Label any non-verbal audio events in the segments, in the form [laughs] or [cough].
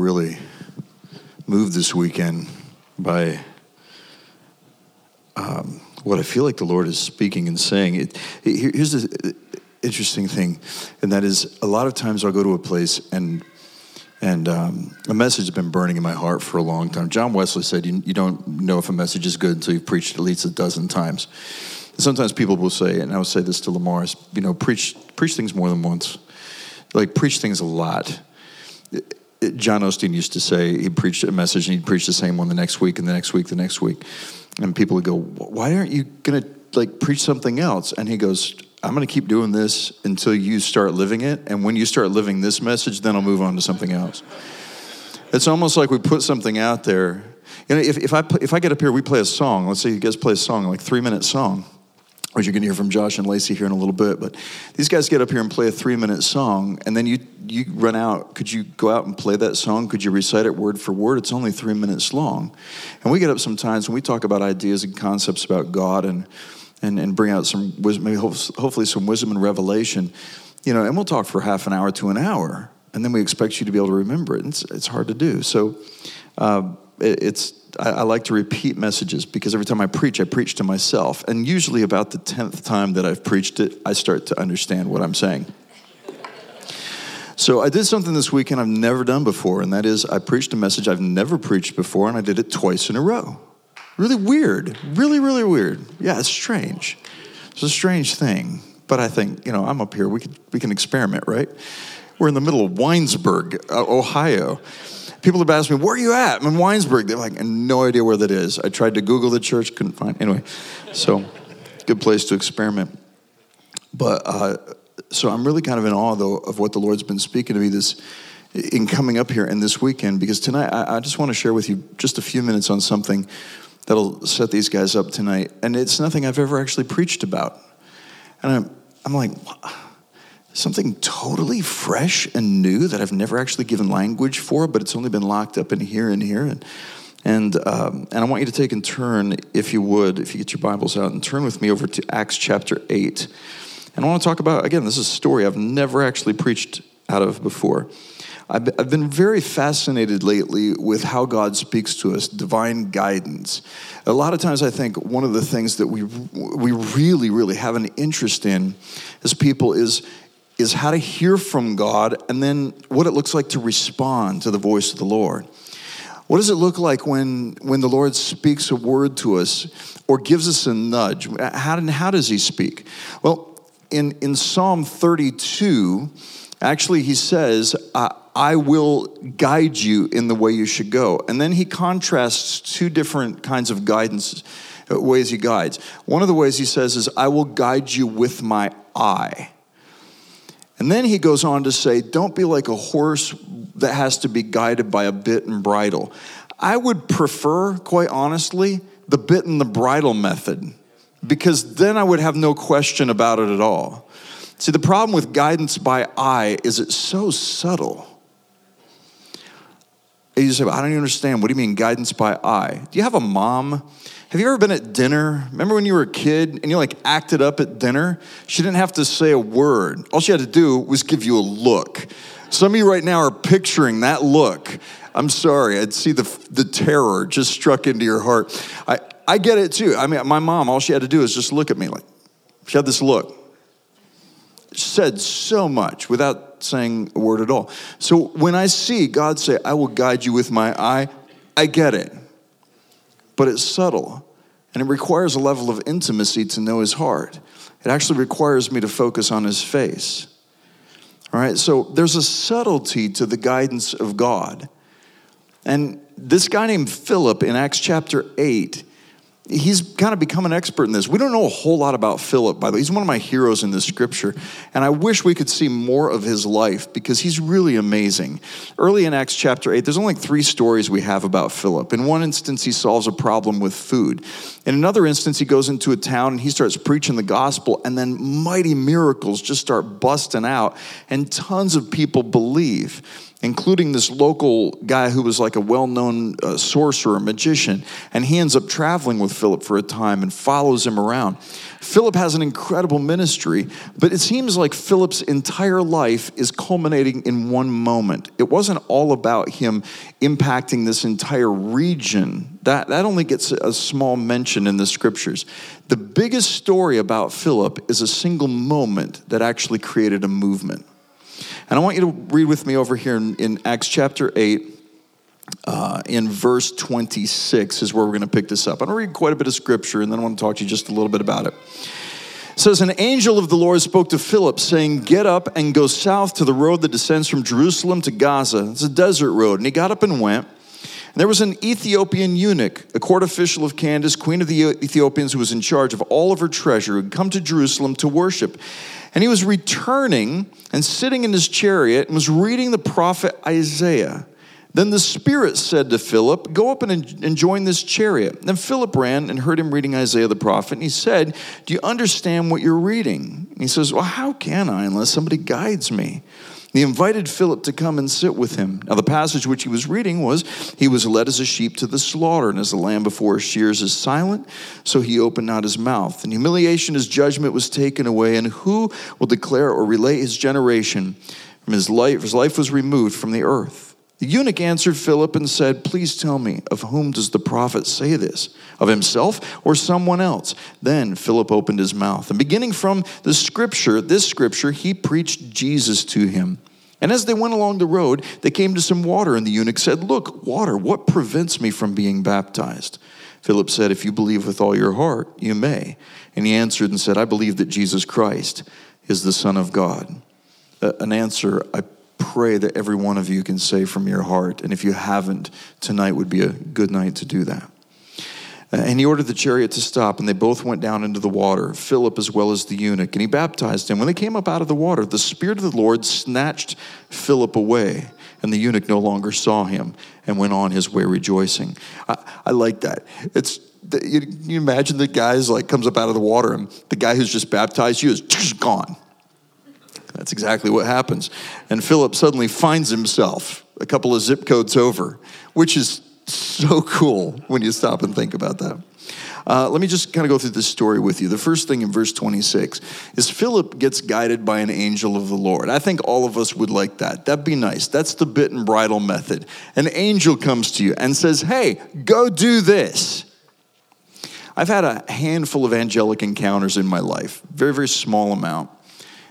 really moved this weekend by um, what I feel like the Lord is speaking and saying. It, it, here's the interesting thing, and that is a lot of times I'll go to a place and and um, a message has been burning in my heart for a long time. John Wesley said, you, you don't know if a message is good until you've preached at least a dozen times. And sometimes people will say, and I will say this to Lamar, is, you know, preach, preach things more than once. Like, preach things a lot. John Osteen used to say he preached a message and he'd preach the same one the next week and the next week, the next week. And people would go, Why aren't you going to like preach something else? And he goes, I'm going to keep doing this until you start living it. And when you start living this message, then I'll move on to something else. It's almost like we put something out there. You know, if, if, I, if I get up here, we play a song. Let's say you guys play a song, like three minute song which you're going to hear from Josh and Lacey here in a little bit. But these guys get up here and play a three minute song, and then you you run out. Could you go out and play that song? Could you recite it word for word? It's only three minutes long. And we get up sometimes when we talk about ideas and concepts about God and and, and bring out some wisdom, maybe hopefully some wisdom and revelation, you know, and we'll talk for half an hour to an hour, and then we expect you to be able to remember it. And it's, it's hard to do. So uh, it, it's I, I, like to repeat messages because every time I preach, I preach to myself. And usually, about the 10th time that I've preached it, I start to understand what I'm saying. So, I did something this weekend I've never done before, and that is I preached a message I've never preached before, and I did it twice in a row. Really weird. Really, really weird. Yeah, it's strange. It's a strange thing. But I think, you know, I'm up here. We can, we can experiment, right? We're in the middle of Winesburg, uh, Ohio people have asked me, where are you at? I'm in Winesburg. They're like, no idea where that is. I tried to Google the church, couldn't find Anyway, so good place to experiment. But uh, so I'm really kind of in awe, though, of what the Lord's been speaking to me this in coming up here and this weekend, because tonight I, I just want to share with you just a few minutes on something that'll set these guys up tonight. And it's nothing I've ever actually preached about. And I'm, I'm like, what? Something totally fresh and new that I've never actually given language for, but it's only been locked up in here and here. And and um, and I want you to take and turn, if you would, if you get your Bibles out, and turn with me over to Acts chapter eight. And I want to talk about again. This is a story I've never actually preached out of before. I've been very fascinated lately with how God speaks to us, divine guidance. A lot of times, I think one of the things that we we really, really have an interest in as people is is how to hear from God and then what it looks like to respond to the voice of the Lord. What does it look like when, when the Lord speaks a word to us or gives us a nudge? How, how does He speak? Well, in, in Psalm 32, actually, He says, I will guide you in the way you should go. And then He contrasts two different kinds of guidance, uh, ways He guides. One of the ways He says is, I will guide you with my eye. And then he goes on to say, Don't be like a horse that has to be guided by a bit and bridle. I would prefer, quite honestly, the bit and the bridle method because then I would have no question about it at all. See, the problem with guidance by eye is it's so subtle. You say, I don't understand. What do you mean guidance by eye? Do you have a mom have you ever been at dinner? Remember when you were a kid and you like acted up at dinner? She didn't have to say a word. All she had to do was give you a look. Some of you right now are picturing that look. I'm sorry, I'd see the, the terror just struck into your heart. I, I get it too. I mean, my mom, all she had to do is just look at me like, she had this look. She said so much without saying a word at all. So when I see God say, I will guide you with my eye, I get it but it's subtle and it requires a level of intimacy to know his heart. It actually requires me to focus on his face. All right, so there's a subtlety to the guidance of God. And this guy named Philip in Acts chapter 8, he's kind of become an expert in this. We don't know a whole lot about Philip, by the way. He's one of my heroes in the scripture. And I wish we could see more of his life because he's really amazing. Early in Acts chapter 8, there's only three stories we have about Philip. In one instance, he solves a problem with food. In another instance, he goes into a town and he starts preaching the gospel, and then mighty miracles just start busting out, and tons of people believe. Including this local guy who was like a well known uh, sorcerer, magician. And he ends up traveling with Philip for a time and follows him around. Philip has an incredible ministry, but it seems like Philip's entire life is culminating in one moment. It wasn't all about him impacting this entire region. That, that only gets a small mention in the scriptures. The biggest story about Philip is a single moment that actually created a movement. And I want you to read with me over here in, in Acts chapter 8. Uh, in verse 26 is where we're going to pick this up. I'm going to read quite a bit of scripture and then I want to talk to you just a little bit about it. It says, An angel of the Lord spoke to Philip, saying, Get up and go south to the road that descends from Jerusalem to Gaza. It's a desert road. And he got up and went. And there was an Ethiopian eunuch, a court official of Candace, queen of the Ethiopians, who was in charge of all of her treasure, who had come to Jerusalem to worship. And he was returning and sitting in his chariot and was reading the prophet Isaiah. Then the Spirit said to Philip, Go up and, join this chariot. Then Philip ran and heard him reading Isaiah the prophet. And he said, Do you understand what you're reading? And he says, Well, how can I unless somebody guides me? He invited Philip to come and sit with him. Now, the passage which he was reading was He was led as a sheep to the slaughter, and as a lamb before his shears is silent, so he opened not his mouth. In humiliation, his judgment was taken away, and who will declare or relate his generation? From his life, his life was removed from the earth. The eunuch answered Philip and said, Please tell me, of whom does the prophet say this? Of himself or someone else? Then Philip opened his mouth. And beginning from the scripture, this scripture, he preached Jesus to him. And as they went along the road, they came to some water, and the eunuch said, Look, water, what prevents me from being baptized? Philip said, If you believe with all your heart, you may. And he answered and said, I believe that Jesus Christ is the Son of God. An answer I pray that every one of you can say from your heart. And if you haven't, tonight would be a good night to do that. Uh, and he ordered the chariot to stop, and they both went down into the water, Philip as well as the eunuch, and he baptized him. When they came up out of the water, the Spirit of the Lord snatched Philip away, and the eunuch no longer saw him and went on his way rejoicing. I, I like that. It's you, you imagine the guy's like comes up out of the water, and the guy who's just baptized you is gone. That's exactly what happens. And Philip suddenly finds himself a couple of zip codes over, which is so cool when you stop and think about that. Uh, let me just kind of go through this story with you. The first thing in verse 26 is Philip gets guided by an angel of the Lord. I think all of us would like that. That'd be nice. That's the bit and bridle method. An angel comes to you and says, Hey, go do this. I've had a handful of angelic encounters in my life, very, very small amount.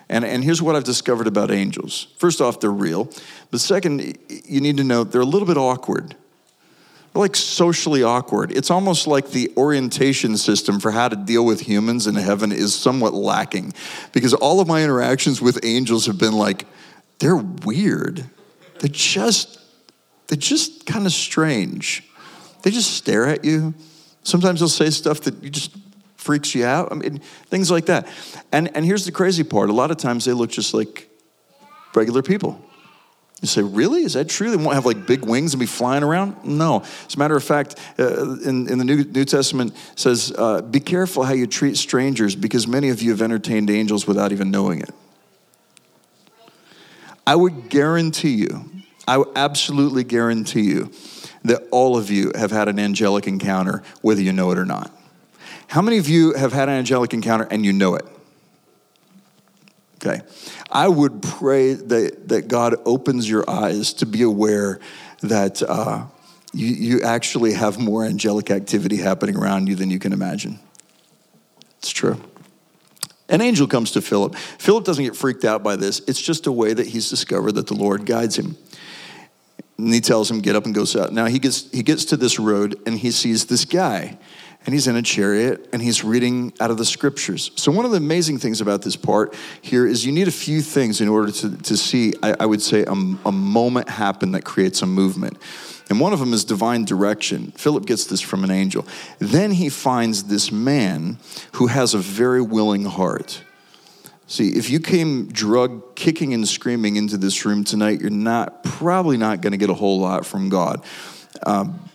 And, and here's what I've discovered about angels. First off, they're real. But second, you need to know they're a little bit awkward. They're like socially awkward. It's almost like the orientation system for how to deal with humans in heaven is somewhat lacking. Because all of my interactions with angels have been like, they're weird. They're just, they're just kind of strange. They just stare at you. Sometimes they'll say stuff that you just freaks you out. I mean, things like that. And, and here's the crazy part a lot of times they look just like regular people. You say, really? Is that true? They won't have like big wings and be flying around? No. As a matter of fact, uh, in, in the New, New Testament says, uh, be careful how you treat strangers because many of you have entertained angels without even knowing it. I would guarantee you, I absolutely guarantee you that all of you have had an angelic encounter, whether you know it or not. How many of you have had an angelic encounter and you know it? Okay. I would pray that, that God opens your eyes to be aware that uh, you, you actually have more angelic activity happening around you than you can imagine. It's true. An angel comes to Philip. Philip doesn't get freaked out by this. It's just a way that he's discovered that the Lord guides him. And he tells him, get up and go south. Now he gets, he gets to this road and he sees this guy and he's in a chariot and he's reading out of the scriptures. So, one of the amazing things about this part here is you need a few things in order to, to see, I, I would say, a, a moment happen that creates a movement. And one of them is divine direction. Philip gets this from an angel. Then he finds this man who has a very willing heart. See, if you came drug kicking and screaming into this room tonight, you're not probably not going to get a whole lot from God. Um,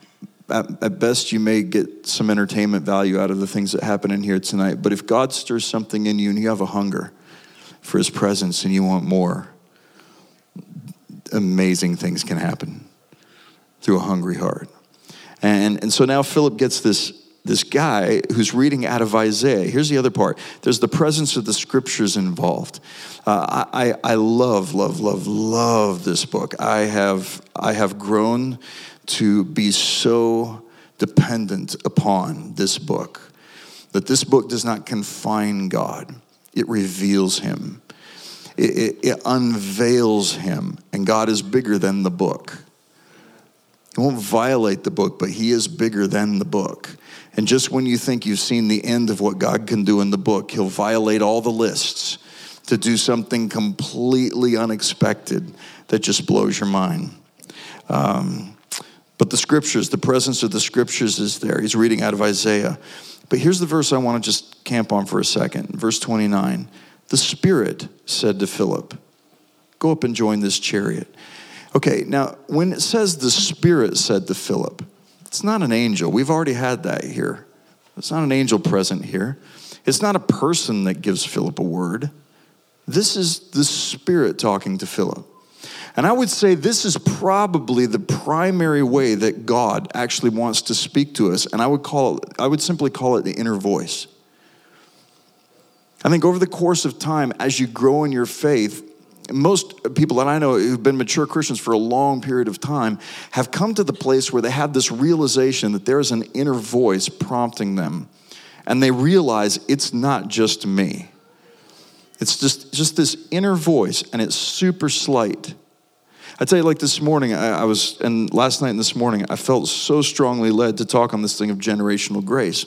at, at, best, you may get some entertainment value out of the things that happen in here tonight. But if God stirs something in you and you have a hunger for His presence and you want more, amazing things can happen through a hungry heart. And, and so now Philip gets this, this guy who's reading out of Isaiah. Here's the other part there's the presence of the scriptures involved. Uh, I, I love, love, love, love this book. I have, I have grown to be so dependent upon this book that this book does not confine God, it reveals Him. It, it, it, unveils him, and God is bigger than the book. He won't violate the book, but he is bigger than the book. And just when you think you've seen the end of what God can do in the book, he'll violate all the lists to do something completely unexpected that just blows your mind. Um, the scriptures, the presence of the scriptures is there. He's reading out of Isaiah. But here's the verse I want to just camp on for a second. Verse 29. The Spirit said to Philip, Go up and join this chariot. Okay, now when it says the Spirit said to Philip, it's not an angel. We've already had that here. It's not an angel present here. It's not a person that gives Philip a word. This is the Spirit talking to Philip. And I would say this is probably the primary way that God actually wants to speak to us. And I would call it, I would simply call it the inner voice. I think over the course of time, as you grow in your faith, most people that I know who've been mature Christians for a long period of time have come to the place where they have this realization that there is an inner voice prompting them. And they realize it's not just me. It's just, just this inner voice, and it's super slight. I tell you, like this morning, I, I was, and last night and this morning, I felt so strongly led to talk on this thing of generational grace.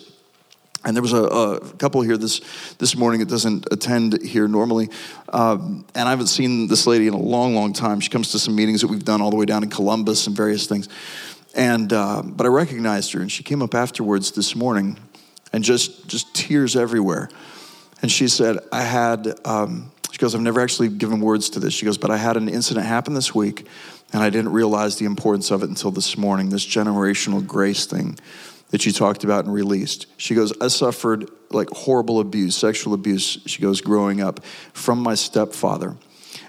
And there was a, a, couple here this, this morning that doesn't attend here normally. Um, and I haven't seen this lady in a long, long time. She comes to some meetings that we've done all the way down in Columbus and various things. And, uh, but I recognized her, and she came up afterwards this morning and just, just tears everywhere. And she said, I had, um, she goes, I've never actually given words to this. She goes, but I had an incident happen this week, and I didn't realize the importance of it until this morning, this generational grace thing that you talked about and released. She goes, I suffered like horrible abuse, sexual abuse, she goes, growing up from my stepfather.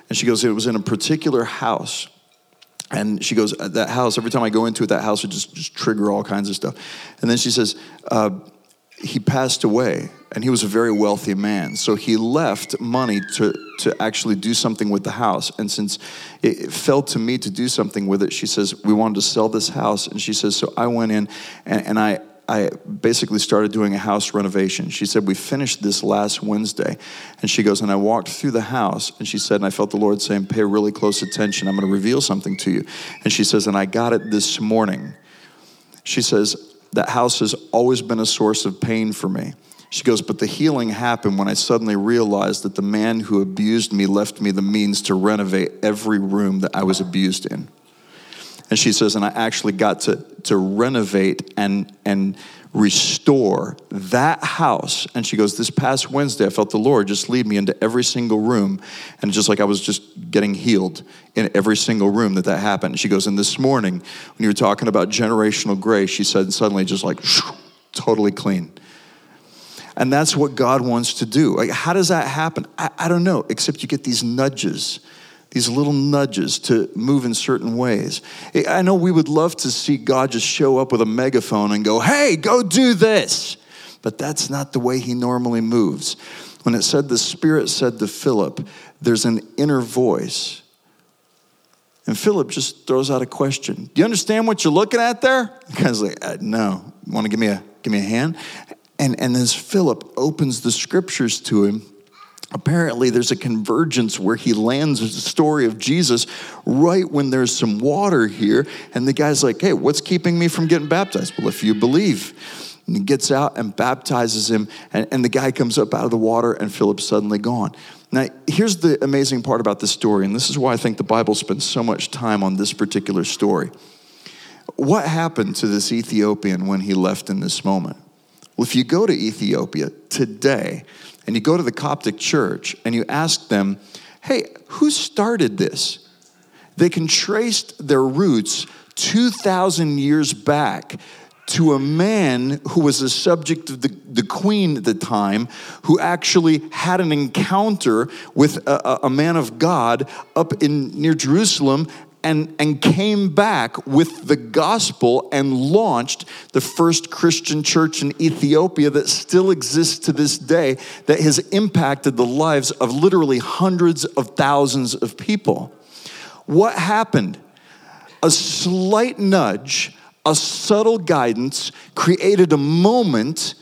And she goes, it was in a particular house. And she goes, that house, every time I go into it, that house would just, just trigger all kinds of stuff. And then she says, uh, he passed away and he was a very wealthy man. So he left money to, to actually do something with the house. And since it fell to me to do something with it, she says, We wanted to sell this house. And she says, So I went in and, and I, I basically started doing a house renovation. She said, We finished this last Wednesday. And she goes, And I walked through the house, and she said, And I felt the Lord saying, Pay really close attention. I'm going to reveal something to you. And she says, And I got it this morning. She says, That house has always been a source of pain for me. She goes, But the healing happened when I suddenly realized that the man who abused me left me the means to renovate every room that I was abused in. And she says, and I actually got to, to renovate and, and restore that house. And she goes, This past Wednesday, I felt the Lord just lead me into every single room. And just like I was just getting healed in every single room that that happened. She goes, And this morning, when you were talking about generational grace, she said, suddenly just like, totally clean. And that's what God wants to do. Like, how does that happen? I, I don't know, except you get these nudges these little nudges to move in certain ways. I know we would love to see God just show up with a megaphone and go, hey, go do this. But that's not the way he normally moves. When it said the Spirit said to Philip, there's an inner voice. And Philip just throws out a question. Do you understand what you're looking at there? The guy's like, uh, no. Want to give me a give me a hand? And, and as Philip opens the scriptures to him, apparently there's a convergence where he lands the story of Jesus right when there's some water here. And the guy's like, hey, what's keeping me from getting baptized? Well, if you believe. And he gets out and baptizes him, and, and the guy comes up out of the water, and Philip's suddenly gone. Now, here's the amazing part about this story, and this is why I think the Bible spends so much time on this particular story. What happened to this Ethiopian when he left in this moment? Well, if you go to Ethiopia today and you go to the Coptic church and you ask them, hey, who started this? They can trace their roots 2,000 years back to a man who was the subject of the, the queen at the time, who actually had an encounter with a, a man of God up in near Jerusalem and, and came back with the gospel and launched the first Christian church in Ethiopia that still exists to this day, that has impacted the lives of literally hundreds of thousands of people. What happened? A slight nudge, a subtle guidance created a moment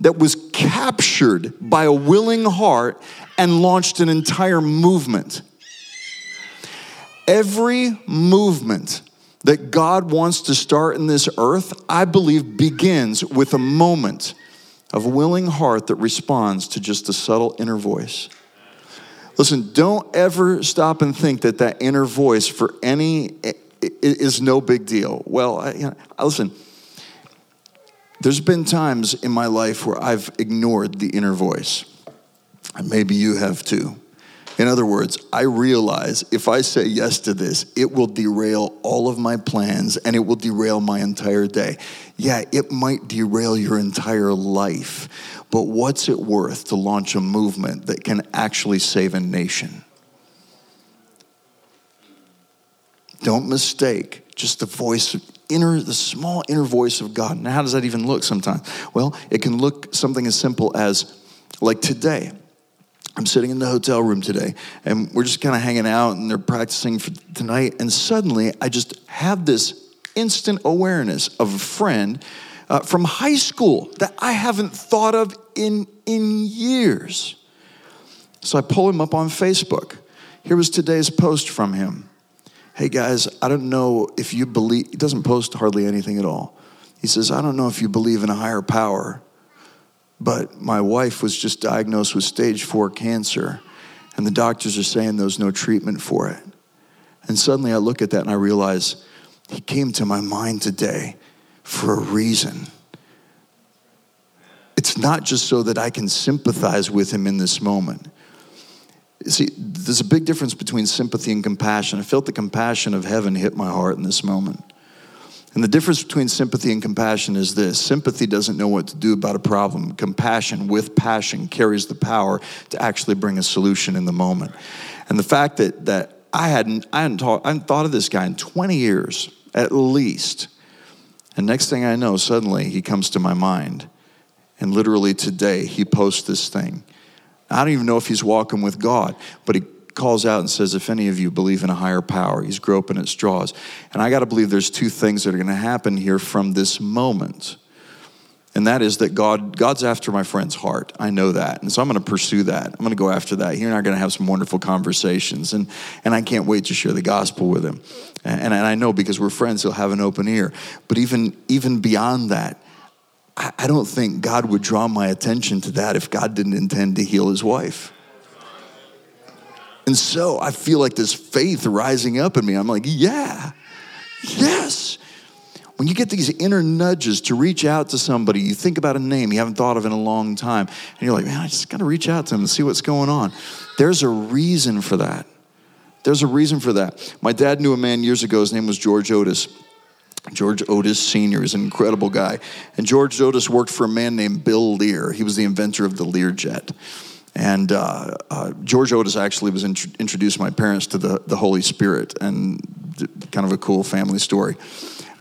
that was captured by a willing heart and launched an entire movement. Every movement that God wants to start in this earth, I believe, begins with a moment of willing heart that responds to just a subtle inner voice. Listen, don't ever stop and think that that inner voice for any is no big deal. Well, I, you know, listen, there's been times in my life where I've ignored the inner voice. And maybe you have too. In other words, I realize if I say yes to this, it will derail all of my plans and it will derail my entire day. Yeah, it might derail your entire life, but what's it worth to launch a movement that can actually save a nation? Don't mistake just the voice inner the small inner voice of God. Now how does that even look sometimes? Well, it can look something as simple as like today. I'm sitting in the hotel room today and we're just kind of hanging out and they're practicing for tonight. And suddenly I just have this instant awareness of a friend uh, from high school that I haven't thought of in, in years. So I pull him up on Facebook. Here was today's post from him. Hey guys, I don't know if you believe, he doesn't post hardly anything at all. He says, I don't know if you believe in a higher power, but my wife was just diagnosed with stage four cancer, and the doctors are saying there's no treatment for it. And suddenly I look at that and I realize he came to my mind today for a reason. It's not just so that I can sympathize with him in this moment. See, there's a big difference between sympathy and compassion. I felt the compassion of heaven hit my heart in this moment. And the difference between sympathy and compassion is this sympathy doesn't know what to do about a problem. Compassion, with passion, carries the power to actually bring a solution in the moment. And the fact that, that I, hadn't, I, hadn't talk, I hadn't thought of this guy in 20 years, at least. And next thing I know, suddenly he comes to my mind. And literally today, he posts this thing. I don't even know if he's walking with God, but he calls out and says, If any of you believe in a higher power, he's groping at straws. And I got to believe there's two things that are going to happen here from this moment. And that is that God, God's after my friend's heart. I know that. And so I'm going to pursue that. I'm going to go after that. He and I are going to have some wonderful conversations. And, and I can't wait to share the gospel with him. And, and I know because we're friends, he'll have an open ear. But even, even beyond that, I, I don't think God would draw my attention to that if God didn't intend to heal his wife. And so I feel like this faith rising up in me. I'm like, yeah, yes. When you get these inner nudges to reach out to somebody, you think about a name you haven't thought of in a long time, and you're like, man, I just got to reach out to them and see what's going on. There's a reason for that. There's a reason for that. My dad knew a man years ago, his name was George Otis. George Otis Sr. is an incredible guy. And George Otis worked for a man named Bill Lear. He was the inventor of the Learjet. And uh, uh, George Otis actually was int- introduced my parents to the, the Holy Spirit, and kind of a cool family story.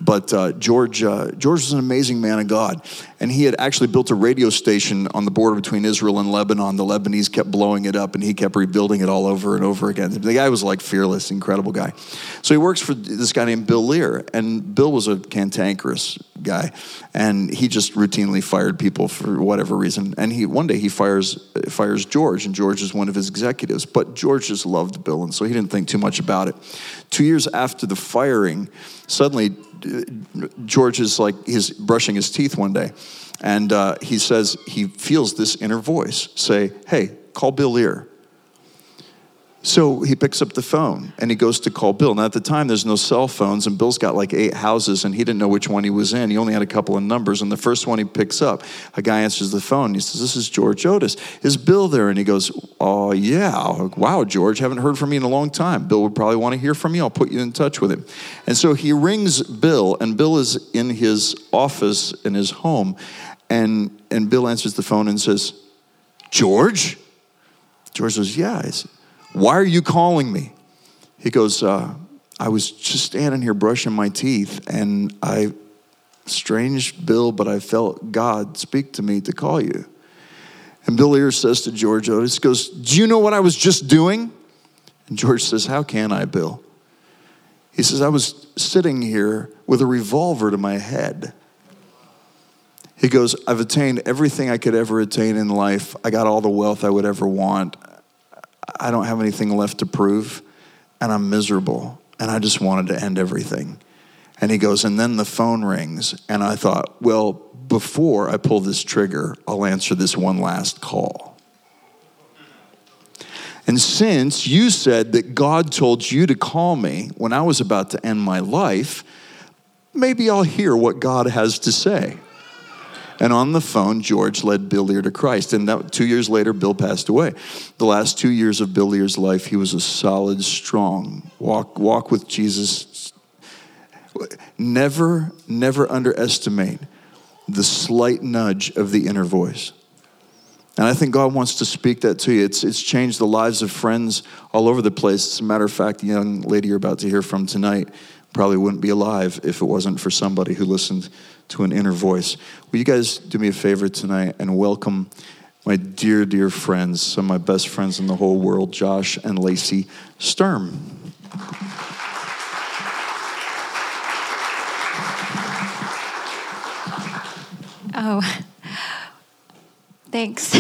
But uh, George, uh, George was an amazing man of God. And he had actually built a radio station on the border between Israel and Lebanon. The Lebanese kept blowing it up, and he kept rebuilding it all over and over again. The guy was like fearless, incredible guy. So he works for this guy named Bill Lear. And Bill was a cantankerous guy. And he just routinely fired people for whatever reason. And he one day he fires, fires George, and George is one of his executives. But George just loved Bill, and so he didn't think too much about it. Two years after the firing, suddenly George is like he's brushing his teeth one day, and uh, he says he feels this inner voice say, "Hey, call Bill Lear." So he picks up the phone and he goes to call Bill. Now, at the time, there's no cell phones, and Bill's got like eight houses, and he didn't know which one he was in. He only had a couple of numbers. And the first one he picks up, a guy answers the phone. He says, This is George Otis. Is Bill there? And he goes, Oh, yeah. Wow, George, haven't heard from you in a long time. Bill would probably want to hear from you. I'll put you in touch with him. And so he rings Bill, and Bill is in his office in his home. And, and Bill answers the phone and says, George? George says, Yeah. Why are you calling me? He goes, uh, I was just standing here brushing my teeth, and I, strange Bill, but I felt God speak to me to call you. And Bill Lear says to George Otis, goes, Do you know what I was just doing? And George says, How can I, Bill? He says, I was sitting here with a revolver to my head. He goes, I've attained everything I could ever attain in life. I got all the wealth I would ever want. I don't have anything left to prove, and I'm miserable. And I just wanted to end everything. And he goes, and then the phone rings. And I thought, well, before I pull this trigger, I'll answer this one last call. And since you said that God told you to call me when I was about to end my life, maybe I'll hear what God has to say. And on the phone, George led Bill Lear to Christ. And that, two years later, Bill passed away. The last two years of Bill Lear's life, he was a solid, strong walk, walk with Jesus. Never, never underestimate the slight nudge of the inner voice. And I think God wants to speak that to you. It's, it's changed the lives of friends all over the place. As a matter of fact, the young lady you're about to hear from tonight probably wouldn't be alive if it wasn't for somebody who listened to an inner voice. Will you guys do me a favor tonight and welcome my dear, dear friends, some of my best friends in the whole world, Josh and Lacey Sturm. Oh, thanks.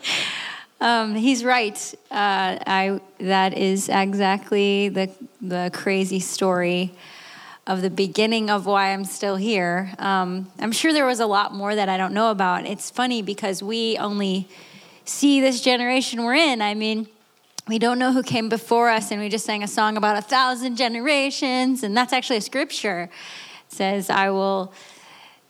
[laughs] um, he's right. Uh, I that is exactly the the crazy story of the beginning of why I'm still here. Um, I'm sure there was a lot more that I don't know about. It's funny because we only see this generation we're in. I mean, we don't know who came before us, and we just sang a song about a thousand generations, and that's actually a scripture. It says, I will.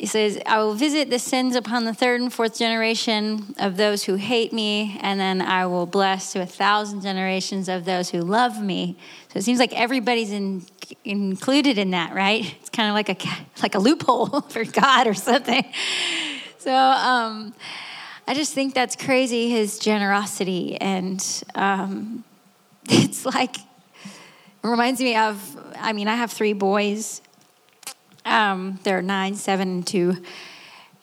He says, I will visit the sins upon the third and fourth generation of those who hate me, and then I will bless to a thousand generations of those who love me. So it seems like everybody's in, included in that, right? It's kind of like a like a loophole [laughs] for God or something. So um, I just think that's crazy. His generosity, and um, [laughs] it's like it reminds me of. I mean, I have three boys. Um, they're nine, seven, and two.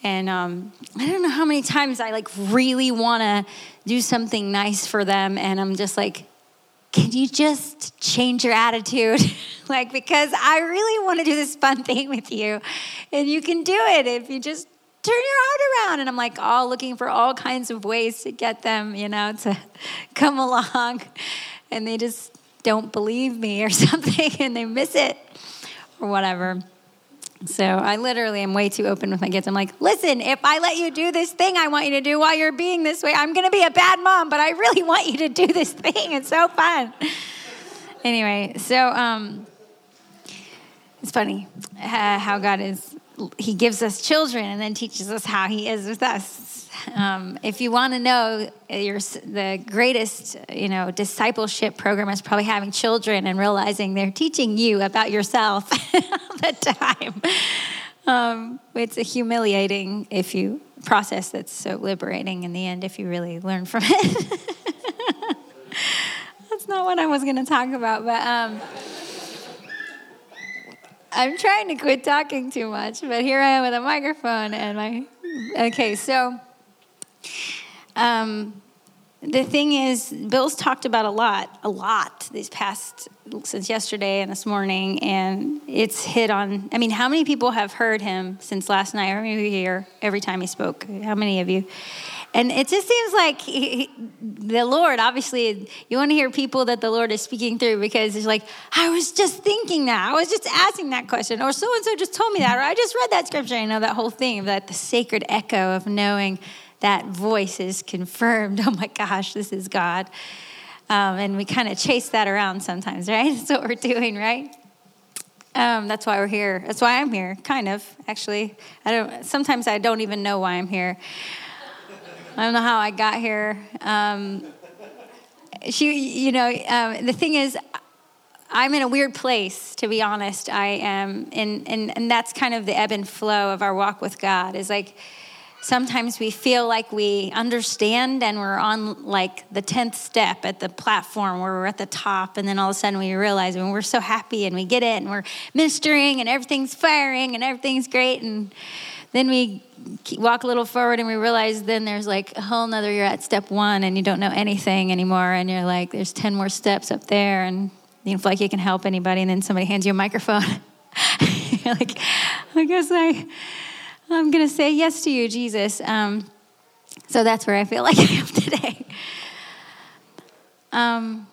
And um, I don't know how many times I like really want to do something nice for them, and I'm just like, can you just change your attitude? [laughs] like, because I really want to do this fun thing with you. And you can do it if you just turn your heart around. And I'm like, all looking for all kinds of ways to get them, you know, [laughs] to come along. And they just don't believe me or [laughs] something and they miss it or whatever. So I literally am way too open with my kids. I'm like, listen, if I let you do this thing I want you to do while you're being this way, I'm going to be a bad mom, but I really want you to do this thing. It's so fun. anyway, so um, it's funny uh, how God is, He gives us children and then teaches us how He is with us. Um, if you want to know your, the greatest, you know, discipleship program is probably having children and realizing they're teaching you about yourself [laughs] [laughs] the time. Um, it's a humiliating if you process that's so liberating in the end if you really learn from it. [laughs] that's not what I was going to talk about, but um, I'm trying to quit talking too much. But here I am with a microphone and my okay, so um, the thing is, Bill's talked about a lot, a lot these past, since yesterday and this morning, and it's hit on. I mean, how many people have heard him since last night? Or maybe here every time he spoke? How many of you? And it just seems like he, the Lord, obviously, you want to hear people that the Lord is speaking through because it's like, I was just thinking that. I was just asking that question. Or so and so just told me that. Or I just read that scripture. I know, that whole thing that, the sacred echo of knowing that voice is confirmed. [laughs] Oh my gosh, this is God. Um, and we kind of chase that around sometimes, right? [laughs] That's what we're doing, right? Um, that's why we're here. That's why I'm here, kind of, actually. I don't. Sometimes I don't even know why I'm here. I don't know how I got here. Um, she, you know, um, the thing is, I'm in a weird place, to be honest. I am, and, and, and that's kind of the ebb and flow of our walk with God. Is like, sometimes we feel like we understand and we're on like the 10th step at the platform where we're at the top and then all of a sudden we realize when we're so happy and we get it and we're ministering and everything's firing and everything's great and then we walk a little forward and we realize then there's like a whole nother you're at step one and you don't know anything anymore and you're like there's 10 more steps up there and you feel like you can help anybody and then somebody hands you a microphone. [laughs] You're like i guess i I'm going to say yes to you, Jesus. Um, so that's where I feel [laughs] like I am today. Um,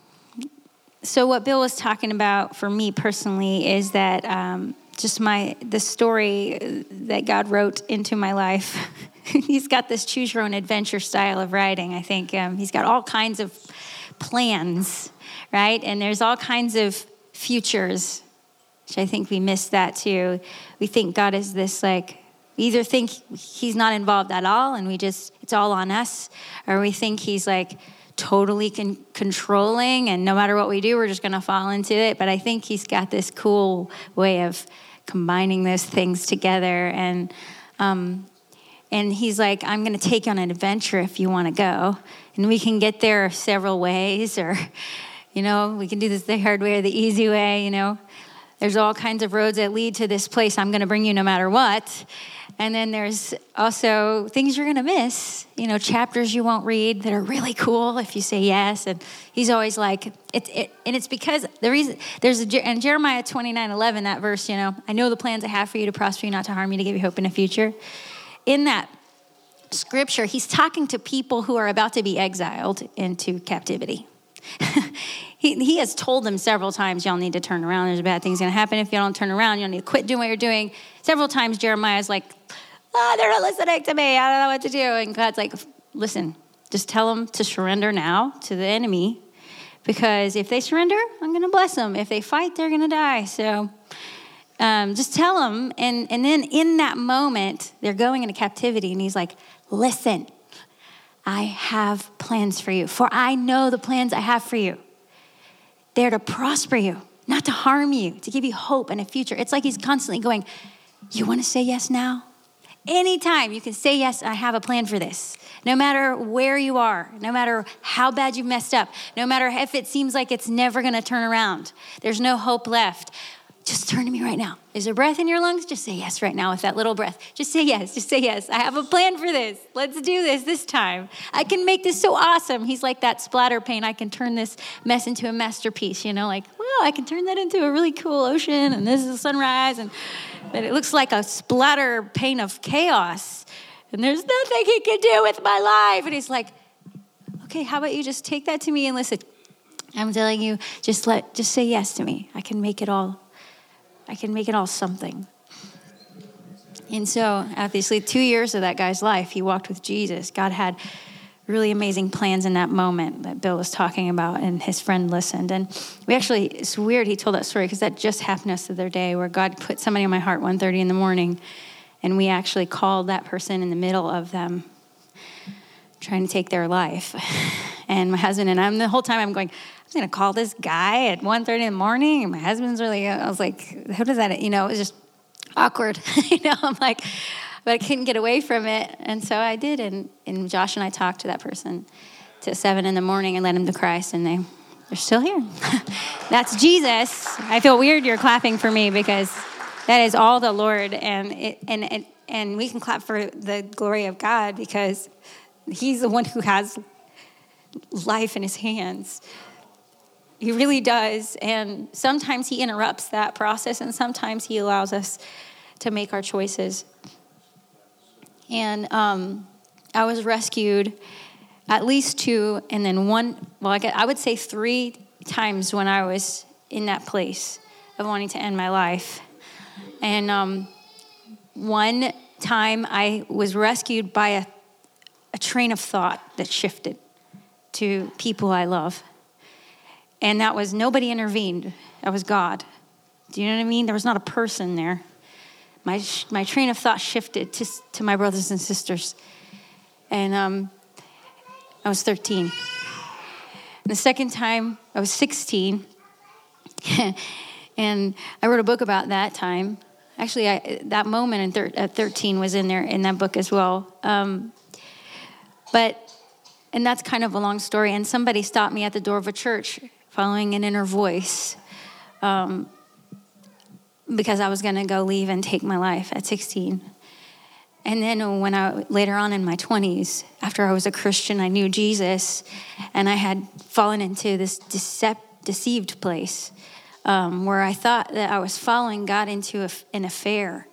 so what Bill was talking about for me personally is that um, just my the story that God wrote into my life. [laughs] he's got this choose your own adventure style of writing. I think um, he's got all kinds of plans, right? And there's all kinds of futures, which I think we miss that too. We think God is this like we either think he's not involved at all and we just, it's all on us, or we think he's like totally con- controlling and no matter what we do, we're just going to fall into it. But I think he's got this cool way of combining those things together. And, um, and he's like, I'm going to take you on an adventure if you want to go. And we can get there several ways, or, you know, we can do this the hard way or the easy way, you know. There's all kinds of roads that lead to this place I'm going to bring you no matter what. And then there's also things you're going to miss, you know, chapters you won't read that are really cool if you say yes. And he's always like, it, it, and it's because the reason, there's a, in Jeremiah 29 11, that verse, you know, I know the plans I have for you to prosper you, not to harm you, to give you hope in the future. In that scripture, he's talking to people who are about to be exiled into captivity. [laughs] he, he has told them several times, y'all need to turn around. There's a bad things going to happen if you don't turn around. You'll need to quit doing what you're doing. Several times, Jeremiah's like, oh, they're not listening to me. I don't know what to do. And God's like, listen, just tell them to surrender now to the enemy because if they surrender, I'm going to bless them. If they fight, they're going to die. So um, just tell them. And, and then in that moment, they're going into captivity. And he's like, listen, I have plans for you, for I know the plans I have for you. They're to prosper you, not to harm you, to give you hope and a future. It's like he's constantly going, You want to say yes now? Anytime you can say, Yes, I have a plan for this. No matter where you are, no matter how bad you've messed up, no matter if it seems like it's never to turn around, there's no hope left just turn to me right now. Is there breath in your lungs? Just say yes right now with that little breath. Just say yes. Just say yes. I have a plan for this. Let's do this this time. I can make this so awesome. He's like that splatter paint. I can turn this mess into a masterpiece, you know, like, well, I can turn that into a really cool ocean and this is a sunrise and but it looks like a splatter paint of chaos. And there's nothing he can do with my life. And he's like, okay, how about you just take that to me and listen? I'm telling you, just let just say yes to me. I can make it all I can make it all something. And so, obviously, two years of that guy's life, he walked with Jesus. God had really amazing plans in that moment that Bill was talking about, and his friend listened. And we actually, it's weird he told that story because that just happened us the other day where God put somebody in my heart 1.30 in the morning, and we actually called that person in the middle of them trying to take their life. [laughs] And my husband and I'm, the whole time I'm going, I'm going to call this guy at 1.30 in the morning. My husband's really, I was like, how does that, you know, it was just awkward. [laughs] you know, I'm like, but I couldn't get away from it. And so I did. And, and Josh and I talked to that person to seven in the morning and led him to Christ. And they, they're still here. [laughs] That's Jesus. I feel weird you're clapping for me because that is all the Lord. And, it, and, and, and we can clap for the glory of God because he's the one who has life in his hands. He really does. And sometimes He interrupts that process, and sometimes He allows us to make our choices. And um, I was rescued at least two, and then one, well, I, I would say three times when I was in that place of wanting to end my life. And um, one time I was rescued by a, a train of thought that shifted to people I love. And that was nobody intervened. That was God. Do you know what I mean? There was not a person there. My, my train of thought shifted to, to my brothers and sisters. And um, I was 13. And the second time, I was 16. [laughs] and I wrote a book about that time. actually, I, that moment thir- at 13 was in there in that book as well. Um, but, and that's kind of a long story. And somebody stopped me at the door of a church following an inner voice um, because I was going to go leave and take my life at 16. And then when I later on in my 20s, after I was a Christian, I knew Jesus, and I had fallen into this decept, deceived place um, where I thought that I was following God into a, an affair.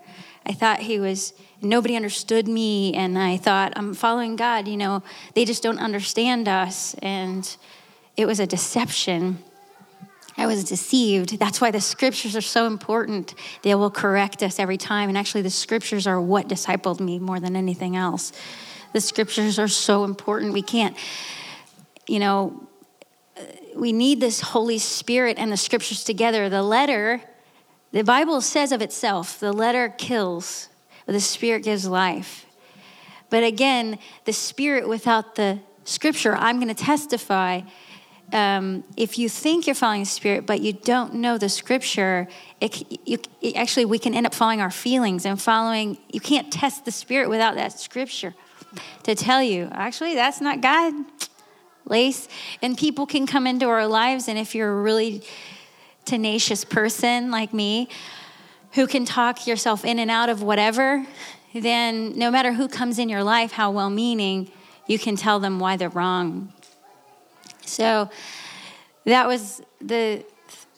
I thought He was nobody understood me, and I thought I'm following God. You know, they just don't understand us, and it was a deception. I was deceived. That's why the scriptures are so important. They will correct us every time. And actually, the scriptures are what discipled me more than anything else. The scriptures are so important. We can't, you know, we need this Holy Spirit and the scriptures together. The letter, the Bible says of itself, the letter kills, but the spirit gives life. But again, the spirit without the scripture, I'm going to testify um, if you think you're following the Spirit, but you don't know the Scripture, it, you, it, actually we can end up following our feelings and following. You can't test the Spirit without that Scripture to tell you. Actually, that's not God. Lace and people can come into our lives, and if you're a really tenacious person like me, who can talk yourself in and out of whatever, then no matter who comes in your life, how well-meaning, you can tell them why they're wrong so that was the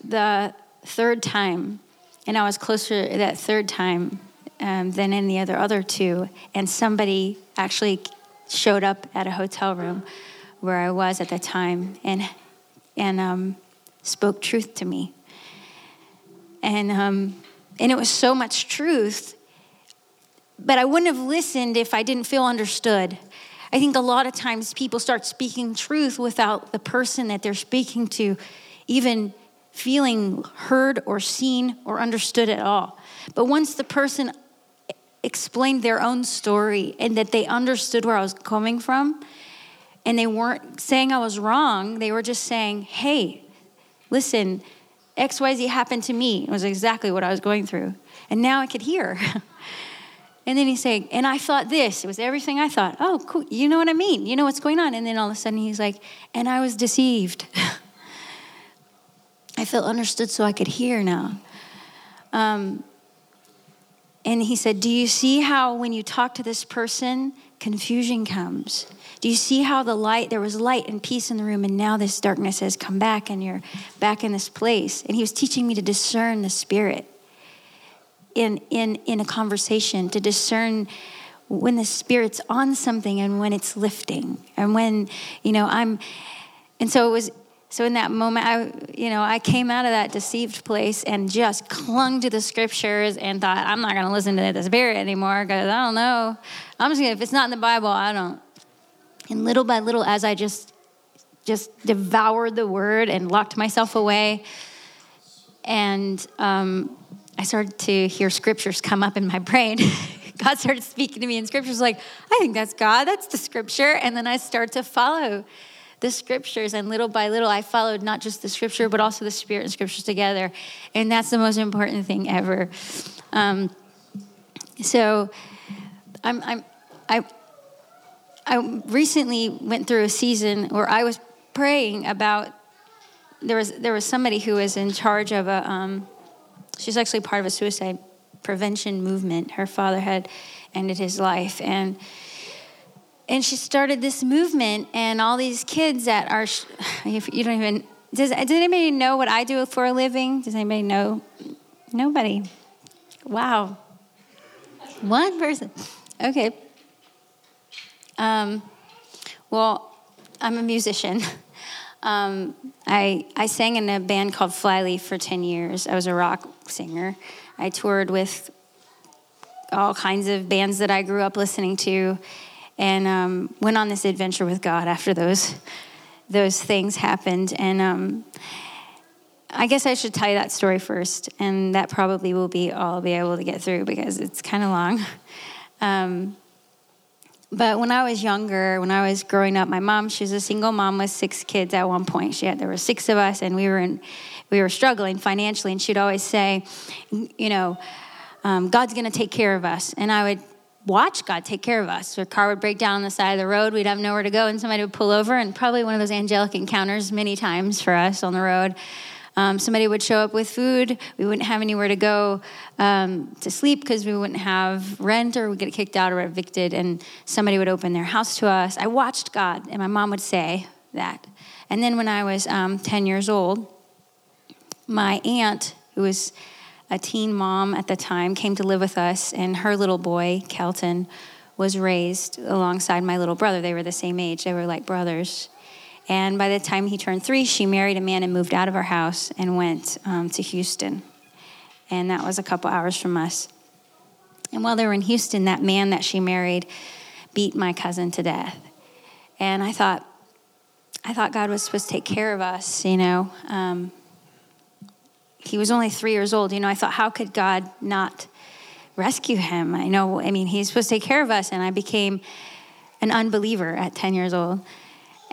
the third time, and I was closer that third time um, than in the other other two. And somebody actually showed up at a hotel room where I was at the time, and and um, spoke truth to me. And um, and it was so much truth, but I wouldn't have listened if I didn't feel understood. I think a lot of times people start speaking truth without the person that they're speaking to even feeling heard or seen or understood at all. But once the person explained their own story and that they understood where I was coming from, and they weren't saying I was wrong, they were just saying, hey, listen, XYZ happened to me. It was exactly what I was going through. And now I could hear. [laughs] And then he's saying, and I thought this. It was everything I thought. Oh, cool. You know what I mean? You know what's going on? And then all of a sudden he's like, and I was deceived. [laughs] I felt understood so I could hear now. Um, and he said, Do you see how when you talk to this person, confusion comes? Do you see how the light, there was light and peace in the room, and now this darkness has come back and you're back in this place? And he was teaching me to discern the spirit in, in, in a conversation to discern when the spirit's on something and when it's lifting and when you know i'm and so it was so in that moment i you know i came out of that deceived place and just clung to the scriptures and thought i'm not going to listen to the spirit anymore because i don't know. I'm just to if it's not in the bible i don't. And little by little as i just just devoured the word and locked myself away and um, I started to hear scriptures come up in my brain. [laughs] God started speaking to me in scriptures like, I think that's God, that's the scripture. And then I start to follow the scriptures. And little by little, I followed not just the scripture, but also the spirit and scriptures together. And that's the most important thing ever. Um, so I'm, I'm, I, I recently went through a season where I was praying about, there was, there was somebody who was in charge of a, um, she's actually part of a suicide prevention movement. Her father had ended his life, and and she started this movement. And all these kids that are, [sighs] you don't even does does anybody know what I do for a living? Does anybody know? Nobody. Wow. One person. Okay. Um, well, I'm a musician. [laughs] Um, I, I sang in a band called Flyleaf for 10 years. I was a rock singer. I toured with all kinds of bands that I grew up listening to and um, went on this adventure with God after those, those things happened. And um, I guess I should tell you that story first, and that probably will be all I'll be able to get through because it's kind of long. Um, but when I was younger, when I was growing up, my mom, she was a single mom with six kids at one point. She had there were six of us and we were in we were struggling financially and she'd always say, you know, um, God's going to take care of us. And I would watch God take care of us. Our car would break down on the side of the road. We'd have nowhere to go, and somebody would pull over, and probably one of those angelic encounters many times for us on the road. Um, somebody would show up with food. We wouldn't have anywhere to go um, to sleep because we wouldn't have rent or we'd get kicked out or evicted. And somebody would open their house to us. I watched God, and my mom would say that. And then when I was um, 10 years old, my aunt, who was a teen mom at the time, came to live with us, and her little boy, Kelton, was raised alongside my little brother. They were the same age, they were like brothers. And by the time he turned three, she married a man and moved out of our house and went um, to Houston. And that was a couple hours from us. And while they were in Houston, that man that she married beat my cousin to death. And I thought, I thought God was supposed to take care of us, you know. Um, he was only three years old. You know, I thought, how could God not rescue him? I know, I mean, he's supposed to take care of us. And I became an unbeliever at 10 years old.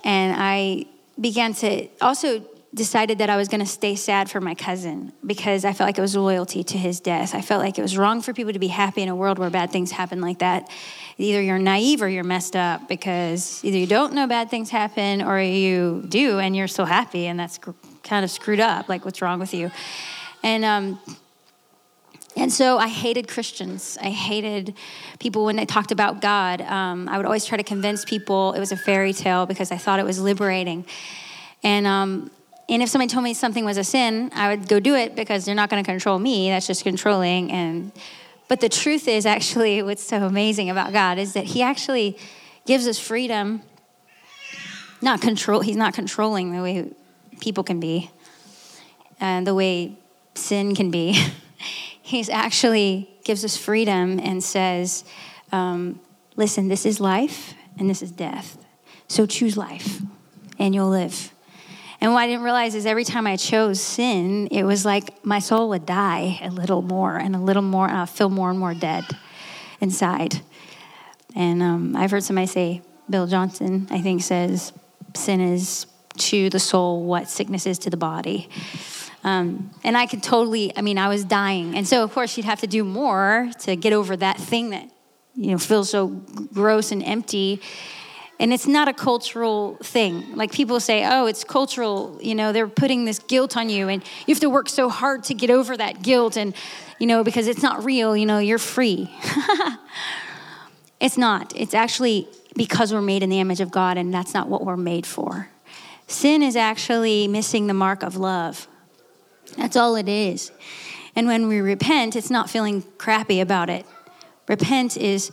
And I began to also decided that I was going to stay sad for my cousin because I felt like it was loyalty to his death. I felt like it was wrong for people to be happy in a world where bad things happen like that. Either you're naive or you're messed up because either you don't know bad things happen or you do and you're still happy and that's kind of screwed up. Like, what's wrong with you? And, um, and so I hated Christians. I hated people when they talked about God. Um, I would always try to convince people it was a fairy tale because I thought it was liberating. And um, and if somebody told me something was a sin, I would go do it because they're not going to control me. That's just controlling. And but the truth is actually [laughs] what's so amazing about God is that He actually gives us freedom. Not control. He's not controlling the way people can be, and the way sin can be. [laughs] He's actually gives us freedom and says, um, "Listen, this is life and this is death. So choose life, and you'll live." And what I didn't realize is every time I chose sin, it was like my soul would die a little more and a little more, and I'll feel more and more dead inside. And um, I've heard somebody say, Bill Johnson, I think, says, sin is to the soul what sickness is to the body. Um, and I could totally, I mean, I was dying. And so, of course, you'd have to do more to get over that thing that, you know, feels so gross and empty. And it's not a cultural thing. Like people say, oh, it's cultural, you know, they're putting this guilt on you and you have to work so hard to get over that guilt and, you know, because it's not real, you know, you're free. [laughs] it's not. It's actually because we're made in the image of God and that's not what we're made for. Sin is actually missing the mark of love. That's all it is. And when we repent, it's not feeling crappy about it. Repent is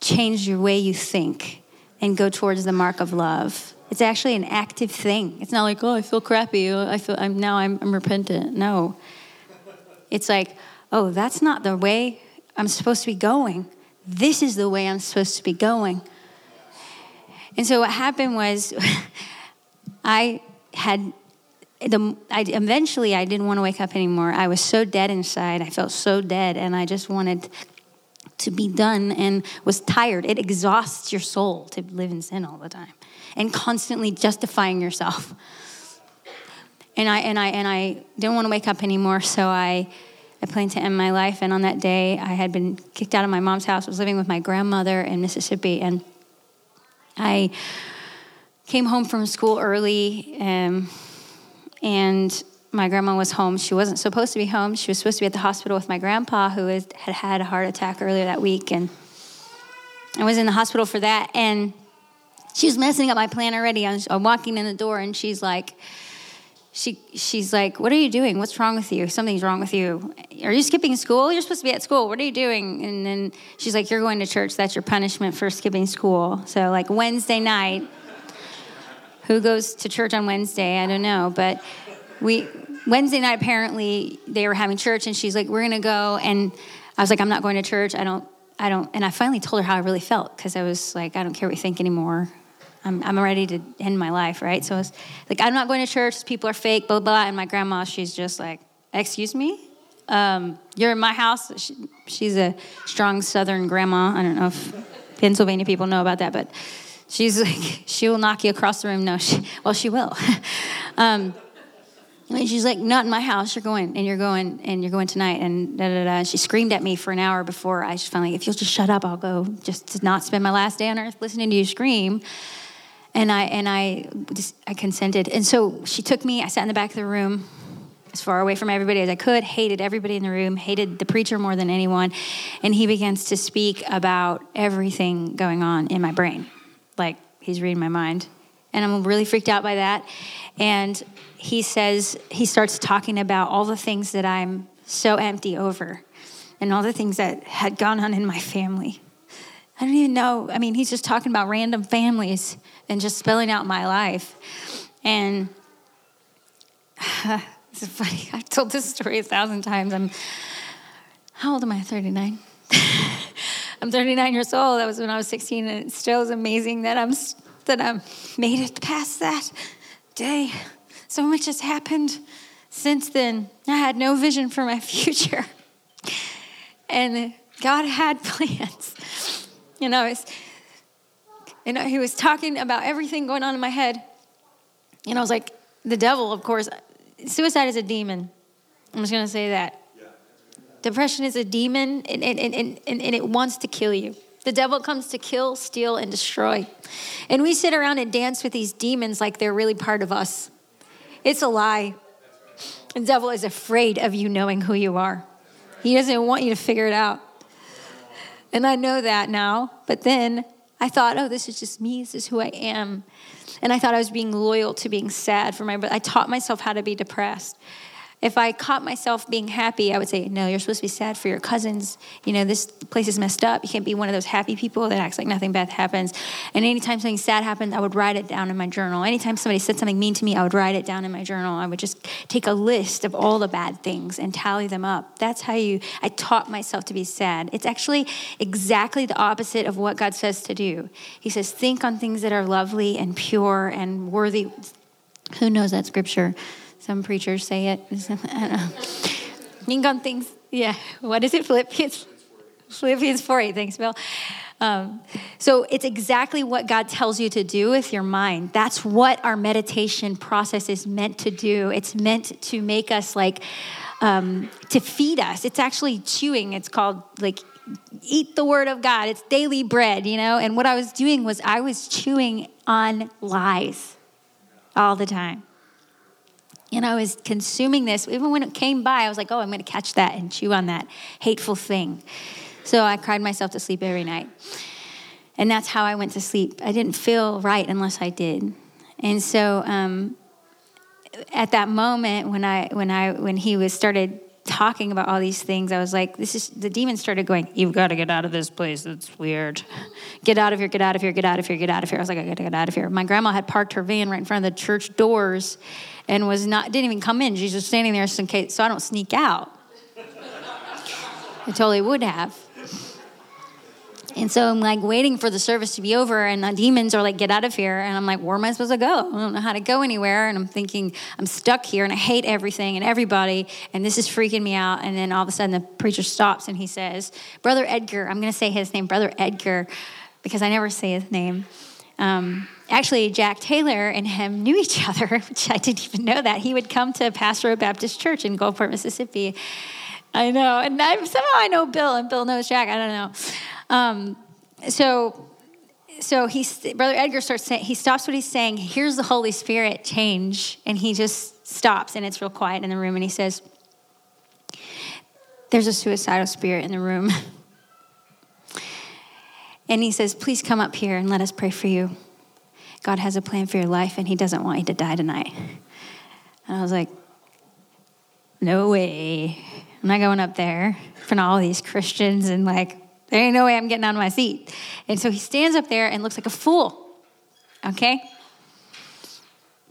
change your way you think and go towards the mark of love. It's actually an active thing. It's not like, oh, I feel crappy. Oh, I feel I'm now I'm, I'm repentant. No. It's like, oh, that's not the way I'm supposed to be going. This is the way I'm supposed to be going. And so what happened was [laughs] I had the, I, eventually I didn't want to wake up anymore. I was so dead inside. I felt so dead, and I just wanted to be done and was tired. It exhausts your soul to live in sin all the time and constantly justifying yourself. And I and I and I didn't want to wake up anymore, so I I planned to end my life. And on that day, I had been kicked out of my mom's house. I was living with my grandmother in Mississippi, and I came home from school early, um, and my grandma was home. She wasn't supposed to be home. She was supposed to be at the hospital with my grandpa, who had had a heart attack earlier that week. And I was in the hospital for that. And she was messing up my plan already. I am walking in the door, and she's like, she, she's like, What are you doing? What's wrong with you? Something's wrong with you. Are you skipping school? You're supposed to be at school. What are you doing? And then she's like, You're going to church. That's your punishment for skipping school. So, like, Wednesday night, who goes to church on Wednesday? I don't know. But we Wednesday night apparently they were having church and she's like, We're gonna go and I was like, I'm not going to church. I don't I don't and I finally told her how I really felt because I was like, I don't care what you think anymore. I'm, I'm ready to end my life, right? So it's like, I'm not going to church. People are fake, blah, blah. And my grandma, she's just like, Excuse me? Um, you're in my house. She, she's a strong Southern grandma. I don't know if Pennsylvania people know about that, but she's like, [laughs] she will knock you across the room. No, she, well, she will. [laughs] um, And she's like, not in my house. You're going, and you're going, and you're going tonight. And da da da. She screamed at me for an hour before I just finally, if you'll just shut up, I'll go. Just to not spend my last day on earth listening to you scream. And I and I just I consented. And so she took me. I sat in the back of the room, as far away from everybody as I could. Hated everybody in the room. Hated the preacher more than anyone. And he begins to speak about everything going on in my brain, like he's reading my mind. And I'm really freaked out by that. And he says, he starts talking about all the things that I'm so empty over and all the things that had gone on in my family. I don't even know. I mean, he's just talking about random families and just spelling out my life. And [sighs] uh, it's funny. [laughs] I've told this story a thousand times. I'm, how old am I? 39. [laughs] I'm 39 years old. That was when I was 16, and it still is amazing that I'm that I'm made it past that day. So much has happened since then. I had no vision for my [laughs] future, and God had [laughs] plans. You know, it's, you know, He was talking about everything going on in my head, and I was like, the devil, of course. Suicide is a demon. I'm just going to say that. Depression is a demon, and, and, and, and, and it wants to kill you. The devil comes to kill, steal, and destroy. And we sit around and dance with these demons like they're really part of us. It's a lie. The devil is afraid of you knowing who you are, he doesn't want you to figure it out. And I know that now. But then I thought, oh, this is just me. This is who I am. And I thought I was being loyal to being sad for my brother. I taught myself how to be depressed. If I caught myself being happy, I would say, No, you're supposed to be sad for your cousins. You know, this place is messed up. You can't be one of those happy people that acts like nothing bad happens. And anytime something sad happened, I would write it down in my journal. Anytime somebody said something mean to me, I would write it down in my journal. I would just take a list of all the bad things and tally them up. That's how you, I taught myself to be sad. It's actually exactly the opposite of what God says to do. He says, Think on things that are lovely and pure and worthy. Who knows that scripture? Some preachers say it. [laughs] I don't know. Think on things. Yeah. What is it? Philippians. Philippians 4 8. Thanks, Bill. Um, so it's exactly what God tells you to do with your mind. That's what our meditation process is meant to do. It's meant to make us like, um, to feed us. It's actually chewing. It's called like eat the word of God. It's daily bread, you know? And what I was doing was I was chewing on lies all the time. And I was consuming this. Even when it came by, I was like, oh, I'm going to catch that and chew on that hateful thing. So I cried myself to sleep every night. And that's how I went to sleep. I didn't feel right unless I did. And so um, at that moment when I when I when he was started talking about all these things, I was like, this is the demon started going, You've got to get out of this place. It's weird. Get out of here, get out of here, get out of here, get out of here. I was like, I gotta get out of here. My grandma had parked her van right in front of the church doors and was not didn't even come in. She's just standing there just in case so I don't sneak out. I totally would have. And so I'm like waiting for the service to be over, and the demons are like, get out of here. And I'm like, where am I supposed to go? I don't know how to go anywhere. And I'm thinking, I'm stuck here, and I hate everything and everybody, and this is freaking me out. And then all of a sudden, the preacher stops and he says, Brother Edgar, I'm going to say his name, Brother Edgar, because I never say his name. Um, actually, Jack Taylor and him knew each [laughs] other, which I didn't even know that. He would come to Pass Road Baptist Church in Gulfport, Mississippi. I know, and I, somehow I know Bill, and Bill knows Jack. I don't know. Um, so, so he, Brother Edgar starts saying, he stops what he's saying. Here's the Holy Spirit change, and he just stops, and it's real quiet in the room, and he says, "There's a suicidal spirit in the room." [laughs] And he says, Please come up here and let us pray for you. God has a plan for your life and he doesn't want you to die tonight. And I was like, No way. I'm not going up there in all these Christians and like, there ain't no way I'm getting out of my seat. And so he stands up there and looks like a fool. Okay?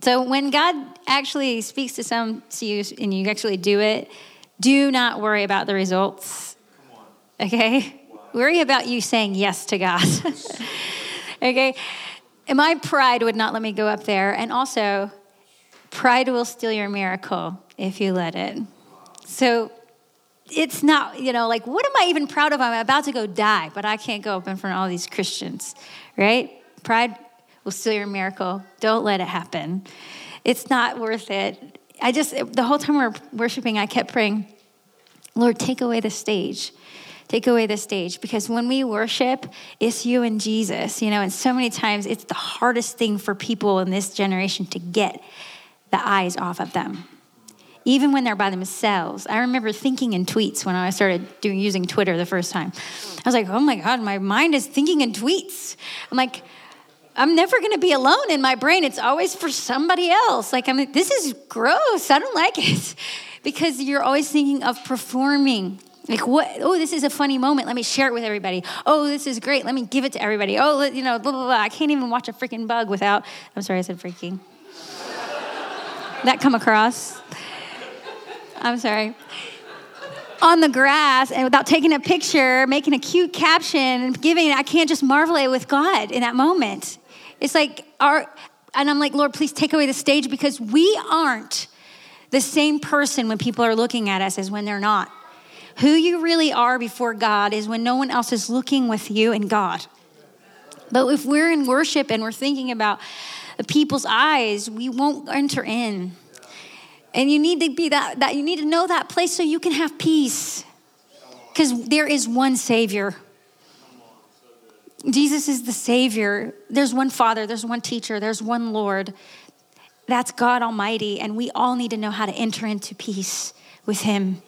So when God actually speaks to some to you and you actually do it, do not worry about the results. Okay? Worry about you saying yes to God. [laughs] okay? My pride would not let me go up there. And also, pride will steal your miracle if you let it. So it's not, you know, like, what am I even proud of? I'm about to go die, but I can't go up in front of all these Christians, right? Pride will steal your miracle. Don't let it happen. It's not worth it. I just, the whole time we were worshiping, I kept praying, Lord, take away the stage. Take away the stage because when we worship, it's you and Jesus, you know, and so many times it's the hardest thing for people in this generation to get the eyes off of them even when they're by themselves. I remember thinking in tweets when I started doing using Twitter the first time. I was like, oh my God, my mind is thinking in tweets. I'm like, I'm never going to be alone in my brain. It's always for somebody else. Like, I'm this is gross. I don't like it. [laughs] because you're always thinking of performing. Like, what? Oh, this is a funny moment. Let me share it with everybody. Oh, this is great. Let me give it to everybody. Oh, you know, blah, blah, blah. I can't even watch a freaking bug without. I'm sorry, I said freaking. [laughs] that come across? I'm sorry. On the grass and without taking a picture, making a cute caption and giving I can't just marvel it with God in that moment. It's like our, and I'm like, Lord, please take away the stage because we aren't the same person when people are looking at us as when they're not. Who you really are before God is when no one else is looking with you and God. But if we're in worship and we're thinking about people's eyes, we won't enter in. And you need to be that, that you need to know that place so you can have peace. Because there is one Savior. Jesus is the Savior. There's one Father, there's one teacher, there's one Lord. That's God Almighty. And we all need to know how to enter into peace with Him.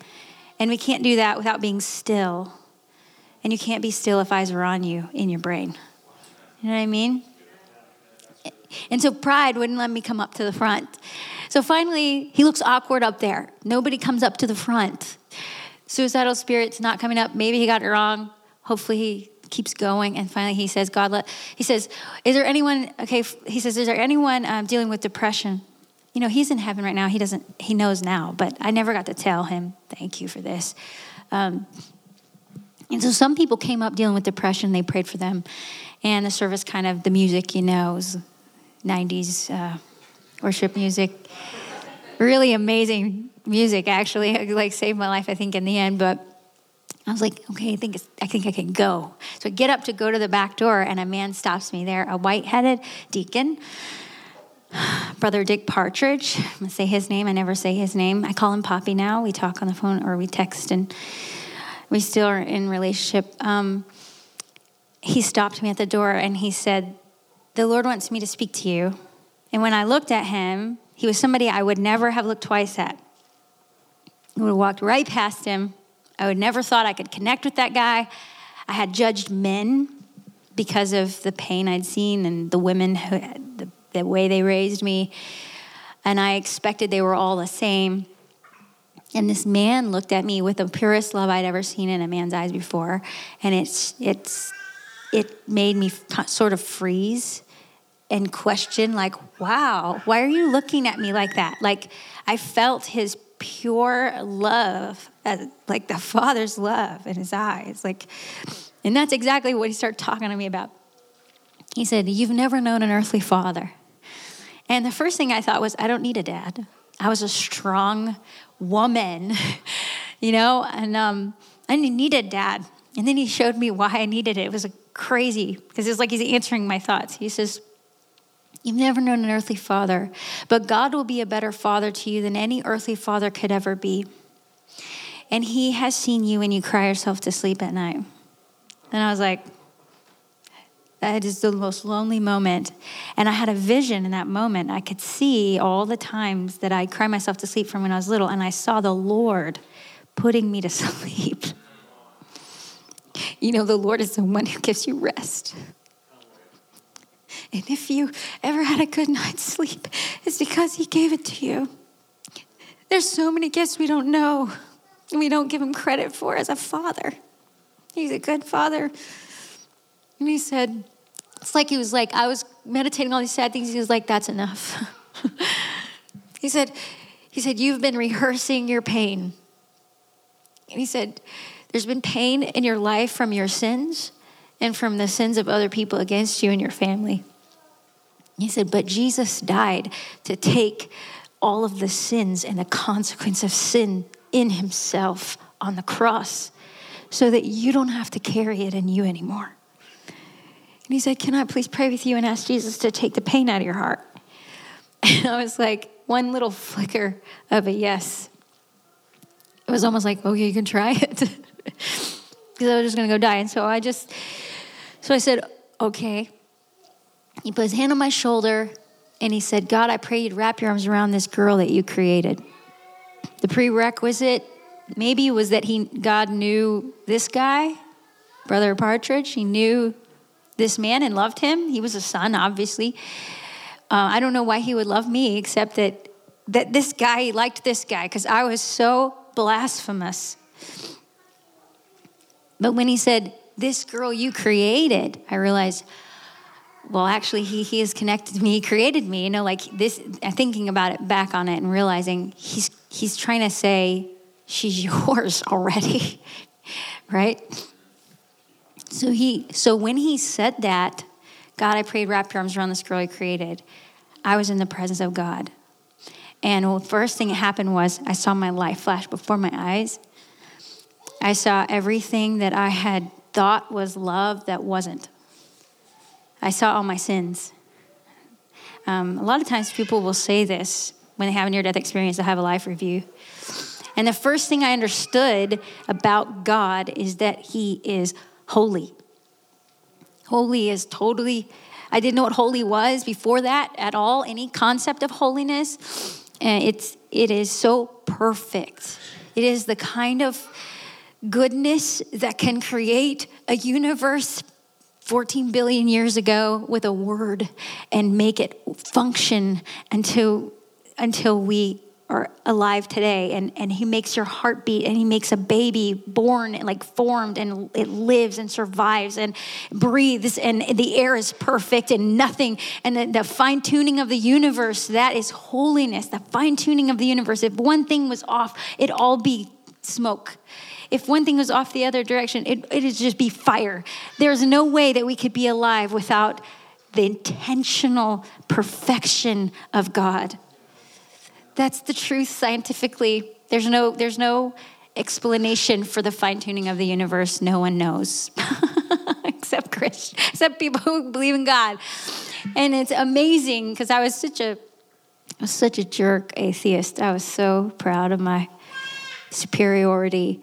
And we can't do that without being still. And you can't be still if eyes are on you in your brain. You know what I mean? And so pride wouldn't let me come up to the front. So finally, he looks awkward up there. Nobody comes up to the front. Suicidal spirit's not coming up. Maybe he got it wrong. Hopefully, he keeps going. And finally, he says, God, let, he says, is there anyone, okay, he says, is there anyone um, dealing with depression? You know, he's in heaven right now. He doesn't, he knows now, but I never got to tell him, thank you for this. Um, and so some people came up dealing with depression. They prayed for them. And the service kind of, the music, you know, was 90s uh, worship music. Really amazing music, actually. [laughs] It, like saved my life, I think, in the end. But I was like, okay, I think I think I can go. So I get up to go to the back door, and a man stops me there, a white-headed deacon, Brother Dick Partridge. I'm gonna say his name. I never say his name. I call him Poppy now. We talk on the phone or we text, and we still are in relationship. Um, he stopped me at the door, and he said, "The Lord wants me to speak to you." And when I looked at him, he was somebody I would never have looked twice at. I would have walked right past him. I would never thought I could connect with that guy. I had judged men because of the pain I'd seen and the women, who, the, the way they raised me. And I expected they were all the same. And this man looked at me with the purest love I'd ever seen in a man's eyes before. And it's, it's, it made me sort of freeze and question, like, wow, why are you looking at me like that? Like, I felt his pure love, uh, like the Father's love in his eyes. Like, and that's exactly what he started talking to me about. He said, You've never known an earthly father. And the first thing I thought was, I don't need a dad. I was a strong woman, [laughs] you know, and um, I needed a dad. And then he showed me why I needed it. It was crazy because it was like he's answering my thoughts. He says, You've never known an earthly father, but God will be a better father to you than any earthly father could ever be. And He has seen you when you cry yourself to sleep at night. And I was like, that is the most lonely moment. And I had a vision in that moment. I could see all the times that I cried myself to sleep from when I was little, and I saw the Lord putting me to [laughs] sleep. You know, the Lord is the one who gives you rest. And if you ever had a good night's sleep, it's because He gave it to you. There's so many gifts we don't know, and we don't give Him credit for as a father. He's a good father. And He said, it's like He was like, I was meditating on these sad things. He was like, that's enough. [laughs] he said, he said, You've been rehearsing your pain. And he said, There's been pain in your life from your sins and from the sins of other people against you and your family. He said, But Jesus died to take all of the sins and the consequence of sin in himself on the cross so that you don't have to carry it in you anymore. And he said, Can I please pray with you and ask Jesus to take the pain out of your heart? [laughs] And I was like, one little flicker of a yes. It was almost like, okay, you can try it. [laughs] Because I was just going to go die. And so I just, so I said, okay. He put his hand on my shoulder and he said, God, I pray you'd wrap your arms around this girl that you created. The prerequisite maybe was that he God knew this guy, Brother Partridge. He knew this man and loved him. He was a son, obviously. Uh, I don't know why he would love me, except that that this guy liked this guy because I was so blasphemous. But when he said, "This girl you created," I realized well, actually, he, he has connected to me. He created me. You know, like this, thinking about it back on it and realizing he's, he's trying to say, she's [laughs] yours already, [laughs] right? So he, so when he said that, God, I prayed, wrap your arms around this girl you created. I was in the presence of God. And the first thing that happened was I saw my life flash before my eyes. I saw everything that I had thought was love that wasn't. I saw all my sins. Um, a lot of times people will say this when they have a near death experience, they have a life review. And the first thing I understood about God is that He is holy. Holy is totally, I didn't know what holy was before that at all, any concept of holiness. And it's, it is so perfect. It is the kind of goodness that can create a universe 14 billion years ago with a word and make it function until, until we are alive today and, and he makes your heart beat and he makes a baby born and like formed and it lives and survives and breathes and the air is perfect and nothing and the, the fine-tuning of the universe that is holiness the fine-tuning of the universe if one thing was off it'd all be smoke if one thing was off the other direction, it, it'd just be fire. There's no way that we could be alive without the intentional perfection of God. That's the truth scientifically. There's no, there's no explanation for the fine tuning of the universe. No one knows, [laughs] except except people who believe in God. And it's amazing because I was such a, I was such a jerk atheist. I was so proud of my superiority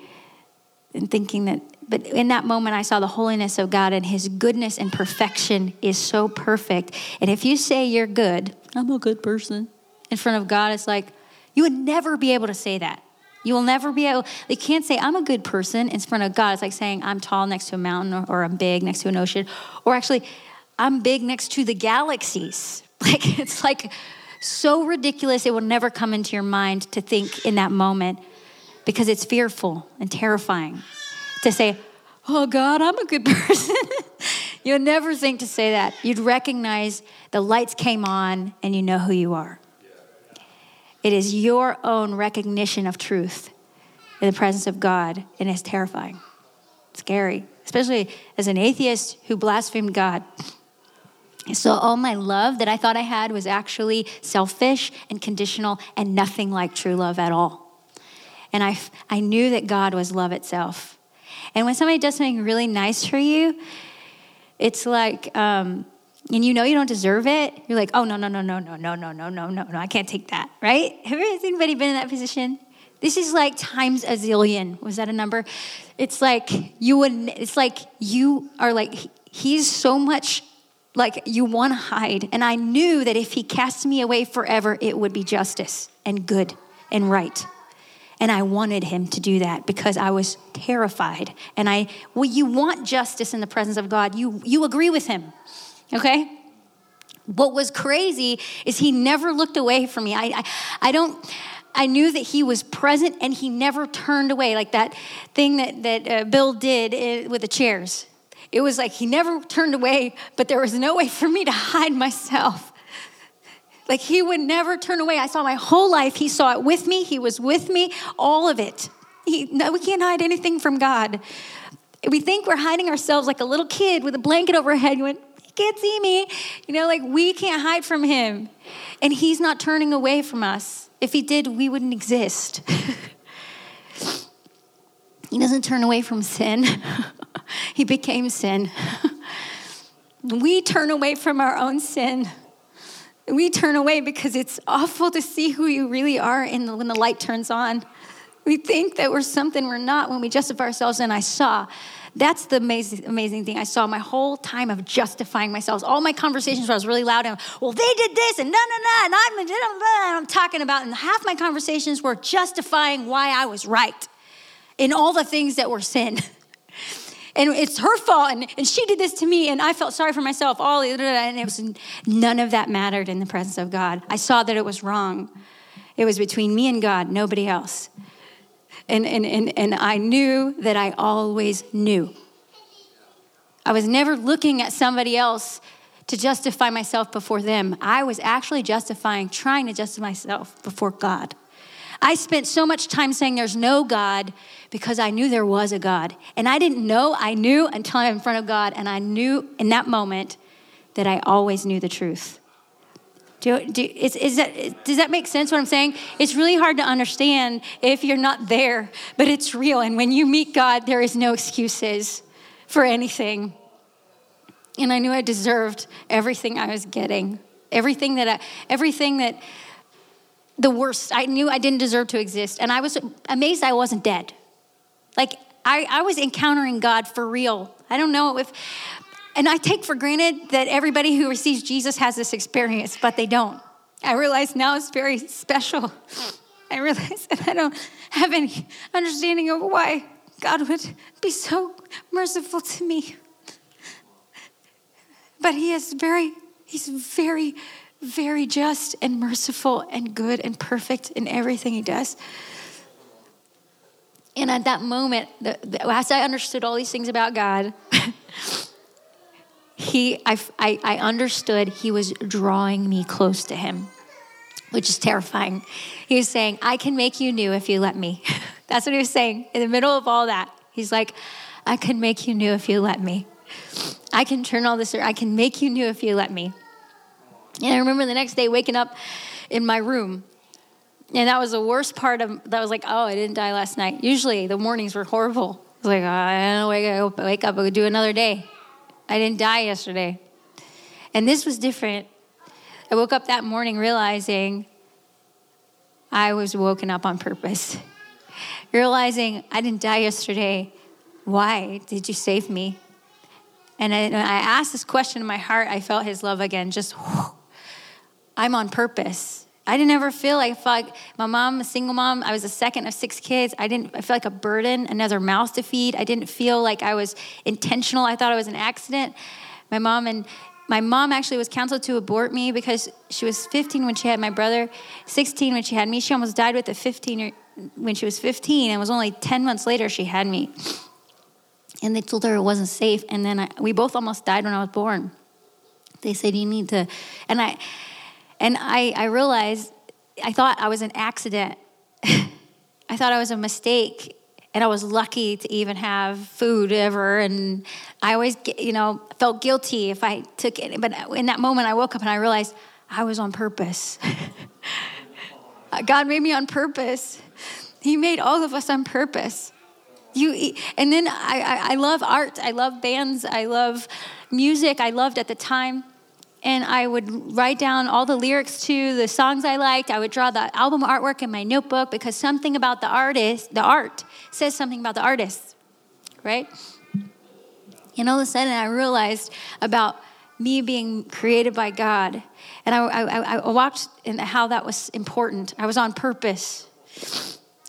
and thinking that, but in that moment, I saw the holiness of God and His goodness and perfection is so perfect. And if you say you're good, I'm a good person, in front of God, it's like you would never be able to say that. You will never be able, you can't say, I'm a good person in front of God. It's like saying, I'm tall next to a mountain or, or I'm big next to an ocean. Or actually, I'm big next to the galaxies. [laughs] Like, it's like so ridiculous, it will never come into your mind to think in that moment because it's fearful and terrifying to say, Oh God, I'm a good [laughs] person. You'll never think to say that. You'd recognize the lights came on and you know who you are. It is your own recognition of truth in the presence of God, and it's terrifying, scary, especially as an atheist who blasphemed God. So, all my love that I thought I had was actually selfish and conditional and nothing like true love at all. And I, I knew that God was love itself. And when somebody does something really nice for you, it's like, um, and you know you don't deserve it, you're like, oh, no, no, no, no, no, no, no, no, no, no, no, I can't take that, right? Have anybody been in that position? This is like times a zillion. Was that a number? It's like you would, it's like you are like, he's so much like you want to hide. And I knew that if he cast me away forever, it would be justice and good and right. And I wanted him to do that because I was terrified. And I, well, you want justice in the presence of God. You, you agree with him, okay? What was crazy is he never looked away from me. I, I, I don't, I knew that he was present and he never turned away, like that thing that, that uh, Bill did uh, with the chairs. It was like he never turned away, but there was no way for me to hide myself. Like he would never turn away. I saw my whole life. He saw it with me. He was with me, all of it. He, no, we can't hide anything from God. We think we're hiding ourselves like a little kid with a blanket over our head going, he can't see me. You know, like we can't hide from him. And he's not turning away from us. If he did, we wouldn't exist. [laughs] he doesn't turn away from sin. [laughs] he became sin. [laughs] we turn away from our own sin we turn away because it's awful to see who you really are in the, when the light turns on. We think that we're something we're not when we justify ourselves. And I saw that's the amazing, amazing thing. I saw my whole time of justifying myself. All my conversations where I was really loud and, well, they did this and no, no, no, and I'm, and I'm talking about, and half my conversations were justifying why I was right in all the things that were sin. [laughs] and it's her fault, and, and she did this to me, and I felt sorry for myself, all, and it was, none of that mattered in the presence of God. I saw that it was wrong. It was between me and God, nobody else. And, and, and, and I knew that I always knew. I was never looking at somebody else to justify myself before them. I was actually justifying, trying to justify myself before God. I spent so much time saying there's no God because I knew there was a God. And I didn't know I knew until I'm in front of God. And I knew in that moment that I always knew the truth. Do, do, is, is that, does that make sense what I'm saying? It's really hard to understand if you're not there, but it's real. And when you meet God, there is no excuses for anything. And I knew I deserved everything I was getting, everything that I, everything that, the worst. I knew I didn't deserve to exist. And I was amazed I wasn't dead. Like, I, I was encountering God for real. I don't know if and I take for granted that everybody who receives Jesus has this experience, but they don't. I realize now it's very special. I realize that I don't have any understanding of why God would be so merciful to me. But He is very, He's very, very just and merciful and good and perfect in everything He does. And at that moment, the, the, as I understood all these things about God, [laughs] he, I, I, I understood he was drawing me close to him, which is terrifying. He was saying, I can make you new if you let me. [laughs] That's what he was saying in the middle of all that. He's like, I can make you new if you let me. I can turn all this, I can make you new if you let me. And I remember the next day waking up in my room. And that was the worst part of that was like, oh, I didn't die last night. Usually the mornings were horrible. I was like, oh, I don't wake up, wake up, do another day. I didn't die yesterday. And this was different. I woke up that morning realizing I was woken up on purpose. [laughs] realizing I didn't die yesterday. Why did you save me? And I, I asked this question in my heart, I felt his love again. Just, whew, [sighs] I'm on purpose. I didn't ever feel like felt like my mom, a single mom, I was the second of six kids. I didn't I feel like a burden, another mouth to feed. I didn't feel like I was intentional. I thought it was an accident. My mom and my mom actually was counseled to abort me because she was 15 when she had my brother, 16 when she had me. She almost died with a 15 when she was 15, and it was only 10 months later she had me. And they told her it wasn't safe, and then I, we both almost died when I was born. They said you need to, and I and I, I realized I thought I was an accident. [laughs] I thought I was a mistake. And I was lucky to even have food ever. And I always, you know, felt guilty if I took it. But in that moment, I woke up and I realized I was on purpose. [laughs] God made me on purpose. He made all of us on purpose. You, and then I, I, I love art. I love bands. I love music. I loved at the time and I would write down all the lyrics to the songs I liked. I would draw the album artwork in my notebook because something about the artist, the art, says something about the artist, right? And all of a sudden, I realized about me being created by God, and I, I, I watched and how that was important. I was on purpose,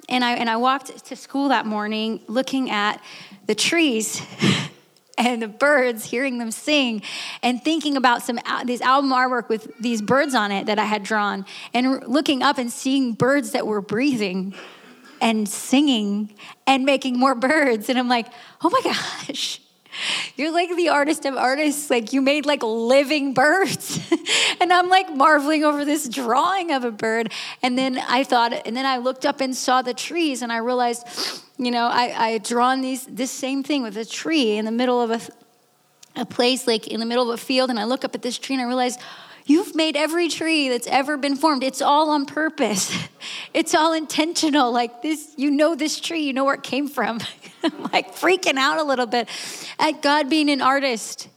and I and I walked to school that morning looking at the trees. [laughs] and the birds, hearing them sing, and thinking about some this album artwork with these birds on it that I had drawn, and looking up and seeing birds that were breathing and singing and making more birds. And I'm like, oh my gosh, you're like the artist of artists. Like you made like living birds. [laughs] and I'm like marveling over this drawing of a bird. And then I thought, and then I looked up and saw the trees and I realized, you know, I, I had drawn these, this same thing with a tree in the middle of a, a place, like in the middle of a field. And I look up at this tree and I realize, You've made every tree that's ever been formed. It's all on purpose. [laughs] It's all intentional. Like this, you know this tree, you know where it came from. [laughs] I'm like freaking out a little bit at God being an artist.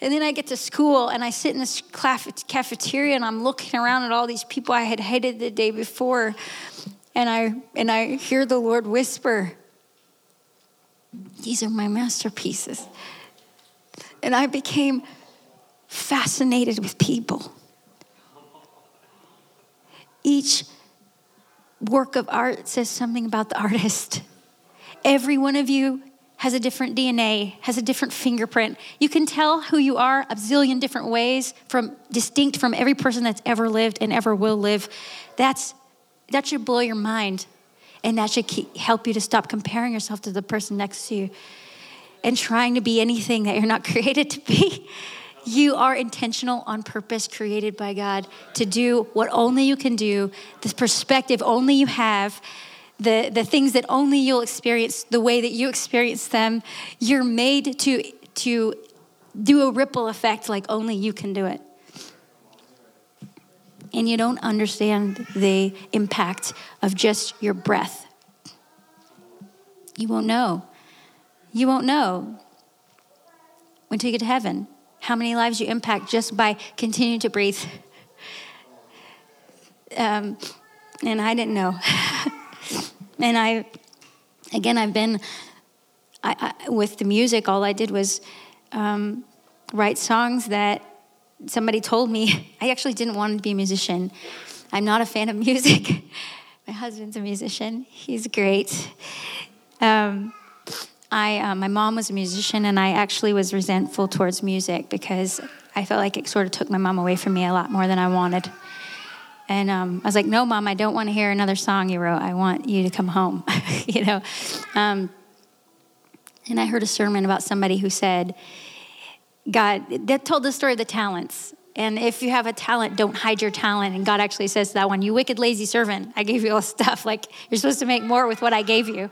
And then I get to school and I sit in this cafeteria and I'm looking around at all these people I had hated the day before. And I, and I hear the Lord whisper, These are my masterpieces. And I became fascinated with people. Each work of art says something about the artist. Every one of you has a different DNA, has a different fingerprint. You can tell who you are a zillion different ways from distinct from every person that's ever lived and ever will live. That's that should blow your mind. And that should keep, help you to stop comparing yourself to the person next to you and trying to be anything that you're not [laughs] created to be. You are intentional on purpose, created by God to do what only you can do, the perspective only you have the, the things that only you'll experience the way that you experience them. You're made to, to do a ripple effect like only you can do it. And you don't understand the impact of just your breath. You won't know. You won't know until you get to heaven how many lives you impact just by continuing to breathe. [laughs] Um, and I didn't know. [laughs] And I, again, I've been I, I, with the music. All I did was um, write songs that somebody told me. [laughs] I actually didn't want to be a musician. I'm not a fan of [laughs] music. my husband's a musician. He's great. Um, I, uh, my mom was a musician, and I actually was resentful towards music because I felt like it sort of took my mom away from me a lot more than I wanted. And um, I was like, no, mom, I don't want to hear another song you wrote. I want you to come home, [laughs] you know. Um, and I heard a sermon about somebody who said, God, that told the story of the talents. And if you have a talent, don't hide your talent. And God actually says to that one, You wicked, lazy servant, I gave you all [laughs] stuff. Like, you're supposed to make more with what I gave you.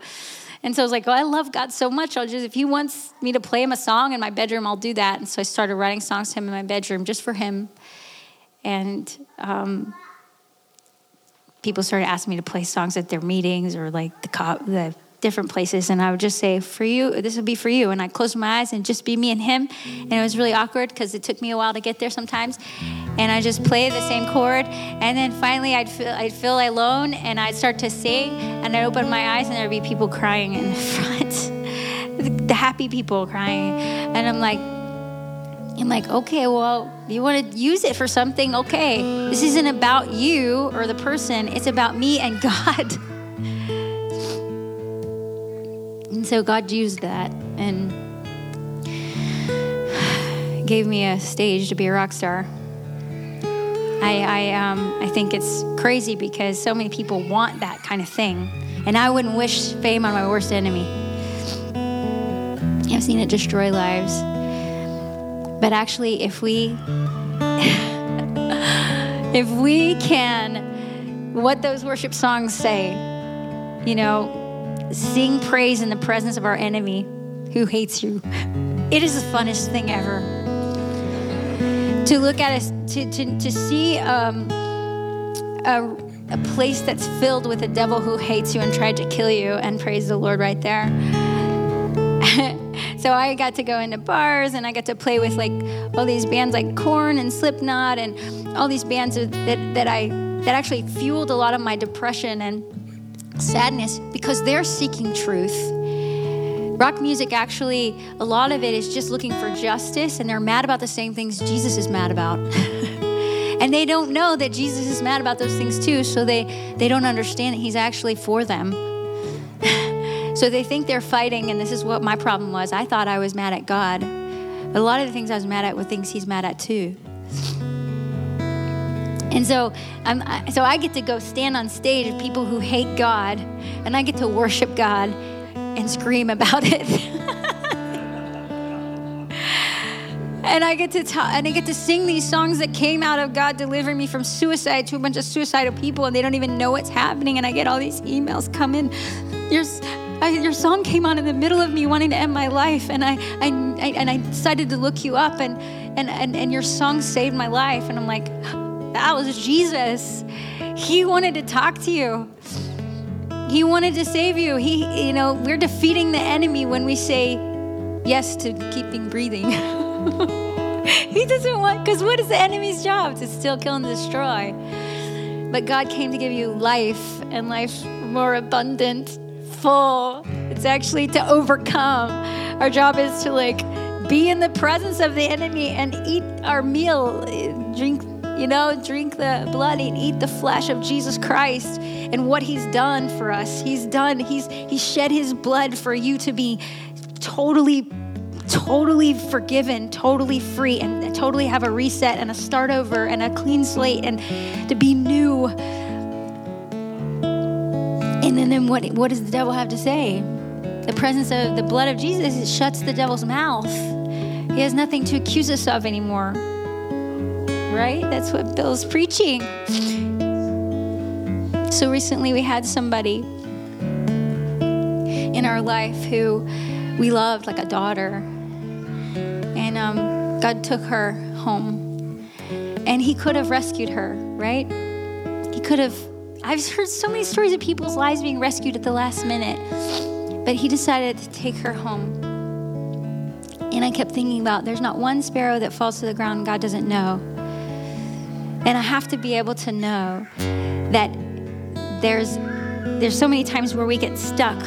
And so I was like, Oh, I love God so much. I'll just, if He wants me to play Him a song in my bedroom, I'll do that. And so I started writing songs to Him in my bedroom just for Him. And um, people started asking me to play songs at their meetings or like the, co- the different places. And i would just say for you this would be for you. And i'd close my eyes and just be me and him. And it was really awkward because it took me a while to get there sometimes. And i just play the same chord. And then finally i'd feel i'd feel alone and i'd start to sing. And i'd open my eyes and there'd be people crying in the [laughs] front. The happy people crying. And i'm like I'm like, okay, well, you want to use it for something? Okay. This isn't about you or the person, it's about me and [laughs] God. So God used that and [sighs] gave me a stage to be a rock star. I, I, um, I think it's crazy because so many people want that kind of thing. And I wouldn't wish fame on my worst enemy. I've seen it destroy lives. But actually, if we [laughs] if we can what those worship songs say, you know, sing praise in the presence of our enemy who hates you. It is the funnest thing ever. To look at us, to, to, to see um, a, a place that's filled with a devil who hates you and tried to kill you and praise the Lord right there. [laughs] So I got to go into bars and I got to play with like all these bands like Korn and Slipknot and all these bands that, that I that actually fueled a lot of my depression and sadness because they're seeking truth. Rock music actually, a lot of it is just looking for justice and they're mad about the same things Jesus is mad about. [laughs] and they don't know that Jesus is mad about those things too, so they, they don't understand that he's actually for them. [laughs] So they think they're fighting, and this is what my problem was. I thought I was mad at God. But a lot of the things I was mad at were things He's mad at too. And so, so I get to go stand on stage with people who hate God, and I get to worship God and scream about it. [laughs] and I get to talk, and I get to sing these songs that came out of God delivering me from suicide to a bunch of suicidal people, and they don't even know what's happening. And I get all these emails come in. You're, I, your song came on in the middle of me wanting to end my life, and I, I, I, and I decided to look you up, and, and, and, and your song saved my life. And I'm like, that was Jesus. He wanted to talk to you. He wanted to save you. He, you know, we're defeating the enemy when we say yes to keeping breathing. [laughs] he doesn't want, because what is the enemy's job? To still kill, and destroy. But God came to give you life and life more abundant, full. It's actually to overcome. Our job is to like be in the presence of the enemy and eat our meal, drink, you know, drink the blood and eat the flesh of Jesus Christ and what he's done for us. He's done, he's he shed his blood for you to be totally totally forgiven, totally free, and totally have a reset and a start over and a clean slate and to be new. And then, then what, what does the devil have to say? The presence of the blood of Jesus it shuts the devil's mouth. He has nothing to accuse us of anymore. Right? That's what Bill's preaching. So recently we had somebody in our life who we loved like a daughter and um, God took her home. And He could have rescued her, right? He could have. I've heard so many stories of people's lives being rescued at the last minute, but He decided to take her home. And I kept thinking about there's not one sparrow that falls to the ground God doesn't know. And I have to be able to know that there's there's so many times where we get stuck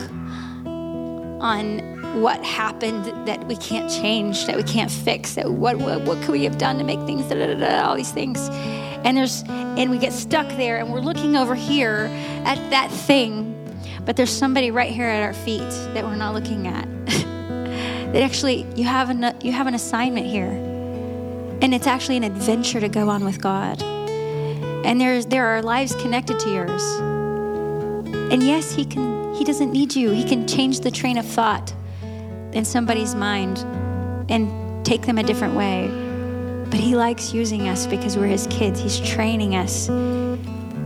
on what happened that we can't change, that we can't fix, that what, what, what could we have done to make things, da, da, da, all these things. And there's and we get stuck there and we're looking over here at that thing, but there's somebody right here at our feet that we're not looking at. [laughs] that actually you have an you have an assignment here. And it's actually an adventure to go on with God. And there's there are lives connected to yours. And yes, he can he doesn't need you. He can change the train of thought in somebody's mind and take them a different way. But He likes using us because we're His kids. He's training us.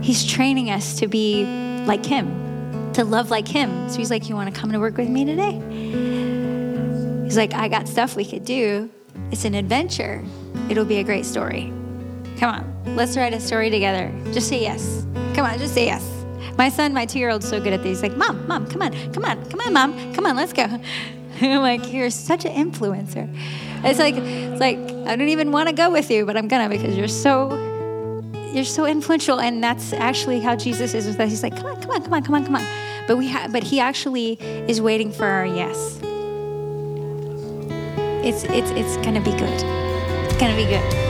He's training us to be like Him, to love like Him. So He's like, You want to come to work with me today? He's like, I got stuff we could do. It's an adventure. It'll be a great story. Come on, let's write a story together. Just say yes. Come on, just say yes. My son, my two year old's so good at these. He's like, Mom, Mom, come on, come on, come on, Mom, come on, let's go. [laughs] I'm like, you're such an influencer. It's like, it's like I don't even want to go with you, but I'm gonna because you're so, you're so influential, and that's actually how Jesus is with us. He's like, come on, come on, come on, come on, come on. But we, ha- but he actually is waiting for our yes. It's, it's, it's gonna be good. It's gonna be good.